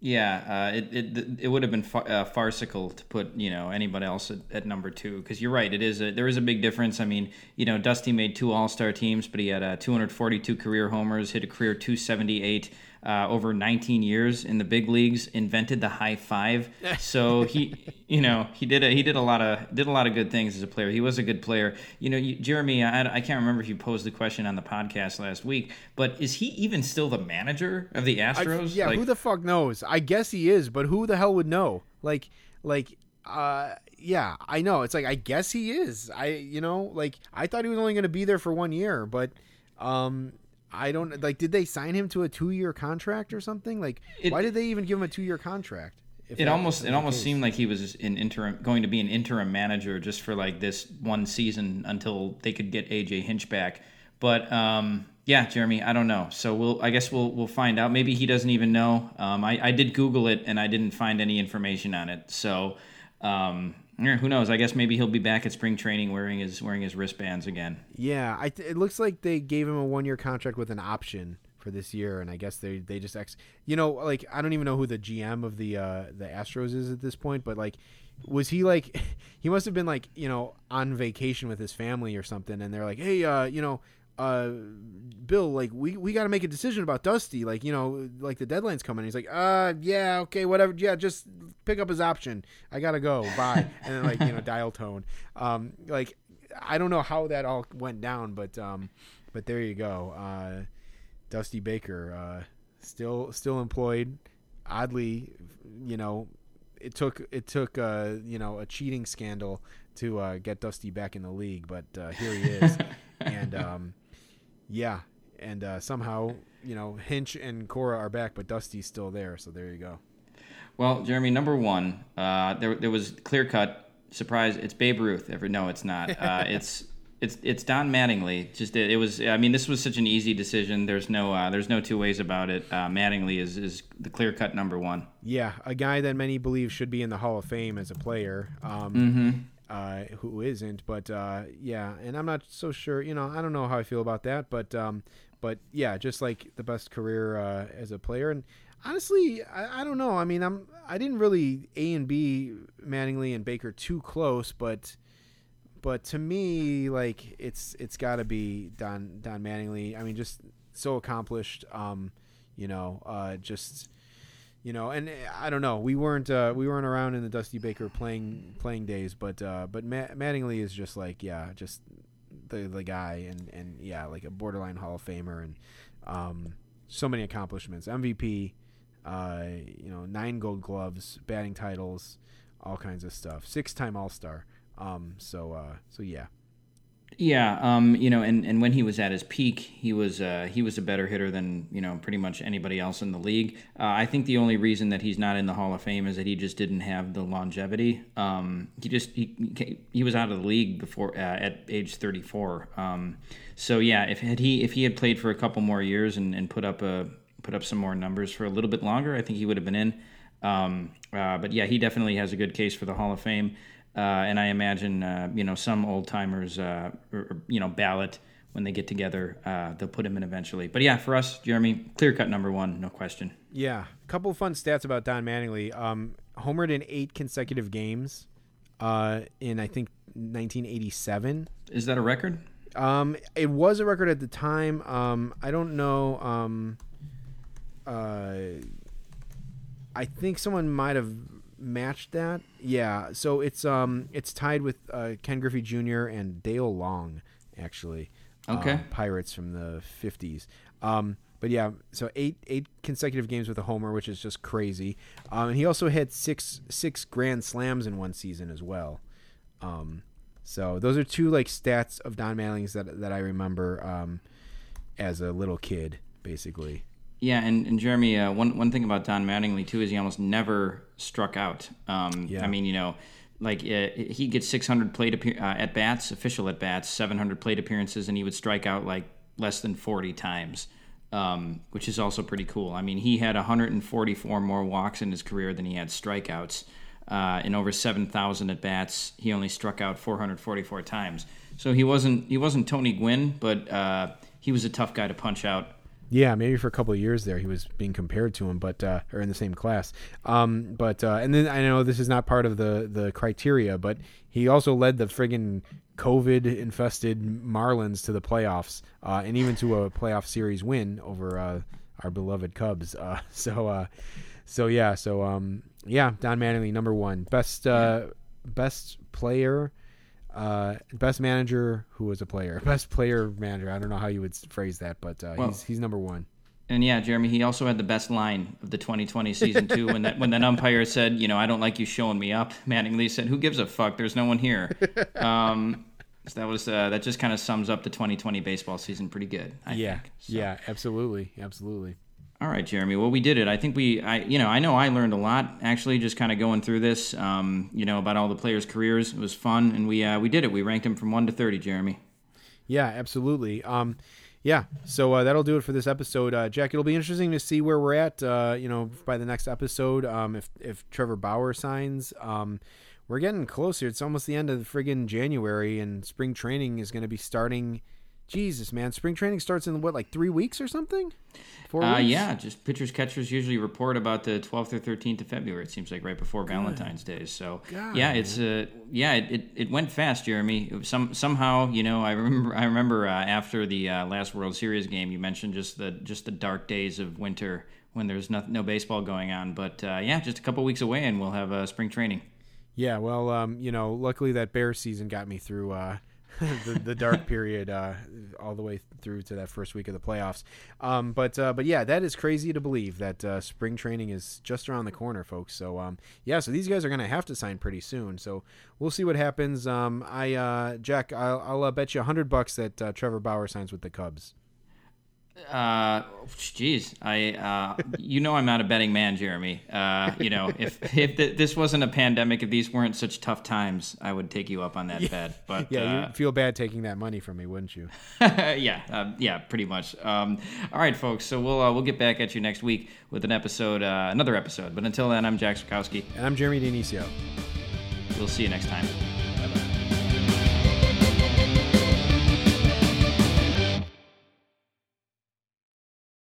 Yeah, uh, it, it it would have been fa- uh, farcical to put you know anybody else at, at number two because you're right. It is a, there is a big difference. I mean, you know, Dusty made two All Star teams, but he had uh, 242 career homers, hit a career 278 uh, over 19 years in the big leagues. Invented the high five, so he you know he did a, he did a lot of did a lot of good things as a player. He was a good player. You know, you, Jeremy, I, I can't remember if you posed the question on the podcast last week, but is he even still the manager of the I- Astros? yeah, Like- who the fuck knows? I guess he is, but who the hell would know? Like, like, uh, yeah, I know. It's like I guess he is. I, you know, like I thought he was only going to be there for one year, but, um, I don't like. Did they sign him to a two-year contract or something? Like, It- why did they even give him a two-year contract? It almost it almost case? seemed like he was an interim going to be an interim manager just for like this one season until they could get AJ Hinch back. But um, yeah, Jeremy, I don't know. So we'll I guess we'll we'll find out. Maybe he doesn't even know. Um, I I did Google it and I didn't find any information on it. So um, yeah, who knows? I guess maybe he'll be back at spring training wearing his wearing his wristbands again. Yeah, I it looks like they gave him a one year contract with an option for this year, and I guess they they just ex. You know, like I don't even know who the GM of the uh, the Astros is at this point, but like, was he like he must have been like you know on vacation with his family or something, and they're like, hey, uh, you know. Uh, Bill, like we, we got to make a decision about Dusty. Like you know, like the deadline's coming. He's like, uh, yeah, okay, whatever. Yeah, just pick up his option. I gotta go. Bye. and then like you know, dial tone. Um, like I don't know how that all went down, but um, but there you go. Uh, Dusty Baker, uh, still still employed. Oddly, you know, it took it took uh, you know a cheating scandal to uh, get Dusty back in the league, but uh, here he is, and um, yeah, and uh, somehow you know Hinch and Cora are back, but Dusty's still there. So there you go. Well, Jeremy, number one, uh, there there was clear cut surprise. It's Babe Ruth. Ever no, it's not. Uh, it's it's it's Don Mattingly. Just it, it was. I mean, this was such an easy decision. There's no uh, there's no two ways about it. Uh, Mattingly is is the clear cut number one. Yeah, a guy that many believe should be in the Hall of Fame as a player, um, uh, who isn't. But uh, yeah, and I'm not so sure. You know, I don't know how I feel about that, but um, but yeah, just like the best career uh, as a player. And honestly, I, I don't know. I mean, I'm I didn't really A and B Mattingly and Baker too close, but but to me, like it's it's got to be Don Don Mattingly. I mean, just so accomplished. Um, you know, uh, just you know, and uh, I don't know. We weren't uh, we weren't around in the Dusty Baker playing playing days, but uh, but Matt, Mattingly is just like yeah, just the the guy, and and yeah, like a borderline Hall of Famer, and um, so many accomplishments, MVP, uh, you know, nine Gold Gloves, batting titles, all kinds of stuff, six time All Star. Um, so uh, so yeah, Yeah, um, you know, and, and when he was at his peak, he was uh, he was a better hitter than you know pretty much anybody else in the league. Uh, I think the only reason that he's not in the Hall of Fame is that he just didn't have the longevity. Um, he just he, he was out of the league before uh, at age 34. Um, so yeah, if had he if he had played for a couple more years and, and put up a put up some more numbers for a little bit longer, I think he would have been in. Um, uh, but yeah, he definitely has a good case for the Hall of Fame. Uh, and I imagine uh, you know some old timers, uh, or, you know, ballot when they get together, uh, they'll put him in eventually. But yeah, for us, Jeremy, clear cut number one, no question. Yeah, a couple fun stats about Don Mattingly. Um, homered in eight consecutive games uh, in I think 1987. Is that a record? Um, it was a record at the time. Um, I don't know. Um, uh, I think someone might have matched that. Yeah, so it's um it's tied with uh, Ken Griffey Jr. and Dale Long, actually. Okay. Uh, Pirates from the fifties. Um, but yeah, so eight eight consecutive games with a homer, which is just crazy. Um, and he also had six six grand slams in one season as well. Um, so those are two like stats of Don Mattingly's that that I remember um, as a little kid, basically. Yeah, and, and Jeremy, uh, one one thing about Don Mattingly too is he almost never struck out. Um, Yeah. I mean, you know, like uh, he gets 600 plate appear- uh, at bats, official at bats, 700 plate appearances, and he would strike out like less than 40 times, um, which is also pretty cool. I mean, he had 144 more walks in his career than he had strikeouts. Uh, in over 7,000 at bats, he only struck out 444 times. So he wasn't he wasn't Tony Gwynn, but uh, he was a tough guy to punch out. Yeah, maybe for a couple of years there he was being compared to him, but uh, or in the same class. Um, but uh, and then I know this is not part of the the criteria, but he also led the friggin' COVID infested Marlins to the playoffs uh, and even to a playoff series win over uh, our beloved Cubs. Uh, so uh, so yeah, so um, yeah, Don Mattingly number one best uh, best player. Uh, best manager who was a player, best player manager. I don't know how you would phrase that, but uh, Well- he's he's number one. And yeah, Jeremy, he also had the best line of the 2020 season too. When that when that umpire said, you know, I don't like you showing me up. Mattingly said, "Who gives a fuck? There's no one here." Um, so that was uh, that just kind of sums up the 2020 baseball season pretty good. I yeah, think. So- yeah, absolutely, absolutely. All right, Jeremy. Well, we did it. I think we, I, you know, I know I learned a lot actually, just kind of going through this. Um, you know, about all the players' careers. It was fun, and we uh, we did it. We ranked them from one to 30, Jeremy. Yeah, absolutely. Um, yeah, so uh, that'll do it for this episode, uh, Jack. It'll be interesting to see where we're at. Uh, you know, by the next episode, um, if if Trevor Bauer signs, um, we're getting closer. It's almost the end of the friggin' January, and spring training is going to be starting. Jesus, man, spring training starts in what, like three weeks or something? Four Uh, weeks? yeah, just pitchers catchers usually report about the 12th or 13th of February. It seems like right before Valentine's Day. So God, yeah, it's uh, yeah, it, it, it went fast, Jeremy. It some somehow you know I remember I remember uh, after the uh, last World Series game you mentioned just the just the dark days of winter when there's no, no baseball going on. But uh, yeah, just a couple weeks away and we'll have uh, spring training. Yeah, well, um, you know, luckily that bear season got me through uh, the, the dark period uh, all the way through to that first week of the playoffs. Um, but uh, but yeah, that is crazy to believe that uh, spring training is just around the corner, folks. So um, yeah, so these guys are gonna have to sign pretty soon. So we'll see what happens. Um, I uh, Jack, I'll, I'll uh, bet you a hundred bucks that uh, Trevor Bauer signs with the Cubs. Uh, jeez, I uh, you know I'm not a betting man, Jeremy. Uh, you know if if th- this wasn't a pandemic, if these weren't such tough times, I would take you up on that bet. But Yeah, uh, you'd feel bad taking that money from me, wouldn't you? yeah, um, yeah, pretty much. Um, all right, folks. So we'll uh, we'll get back at you next week with an episode, uh, another episode. But until then, I'm Jack Sikowski. And I'm Jeremy Dionisio. We'll see you next time.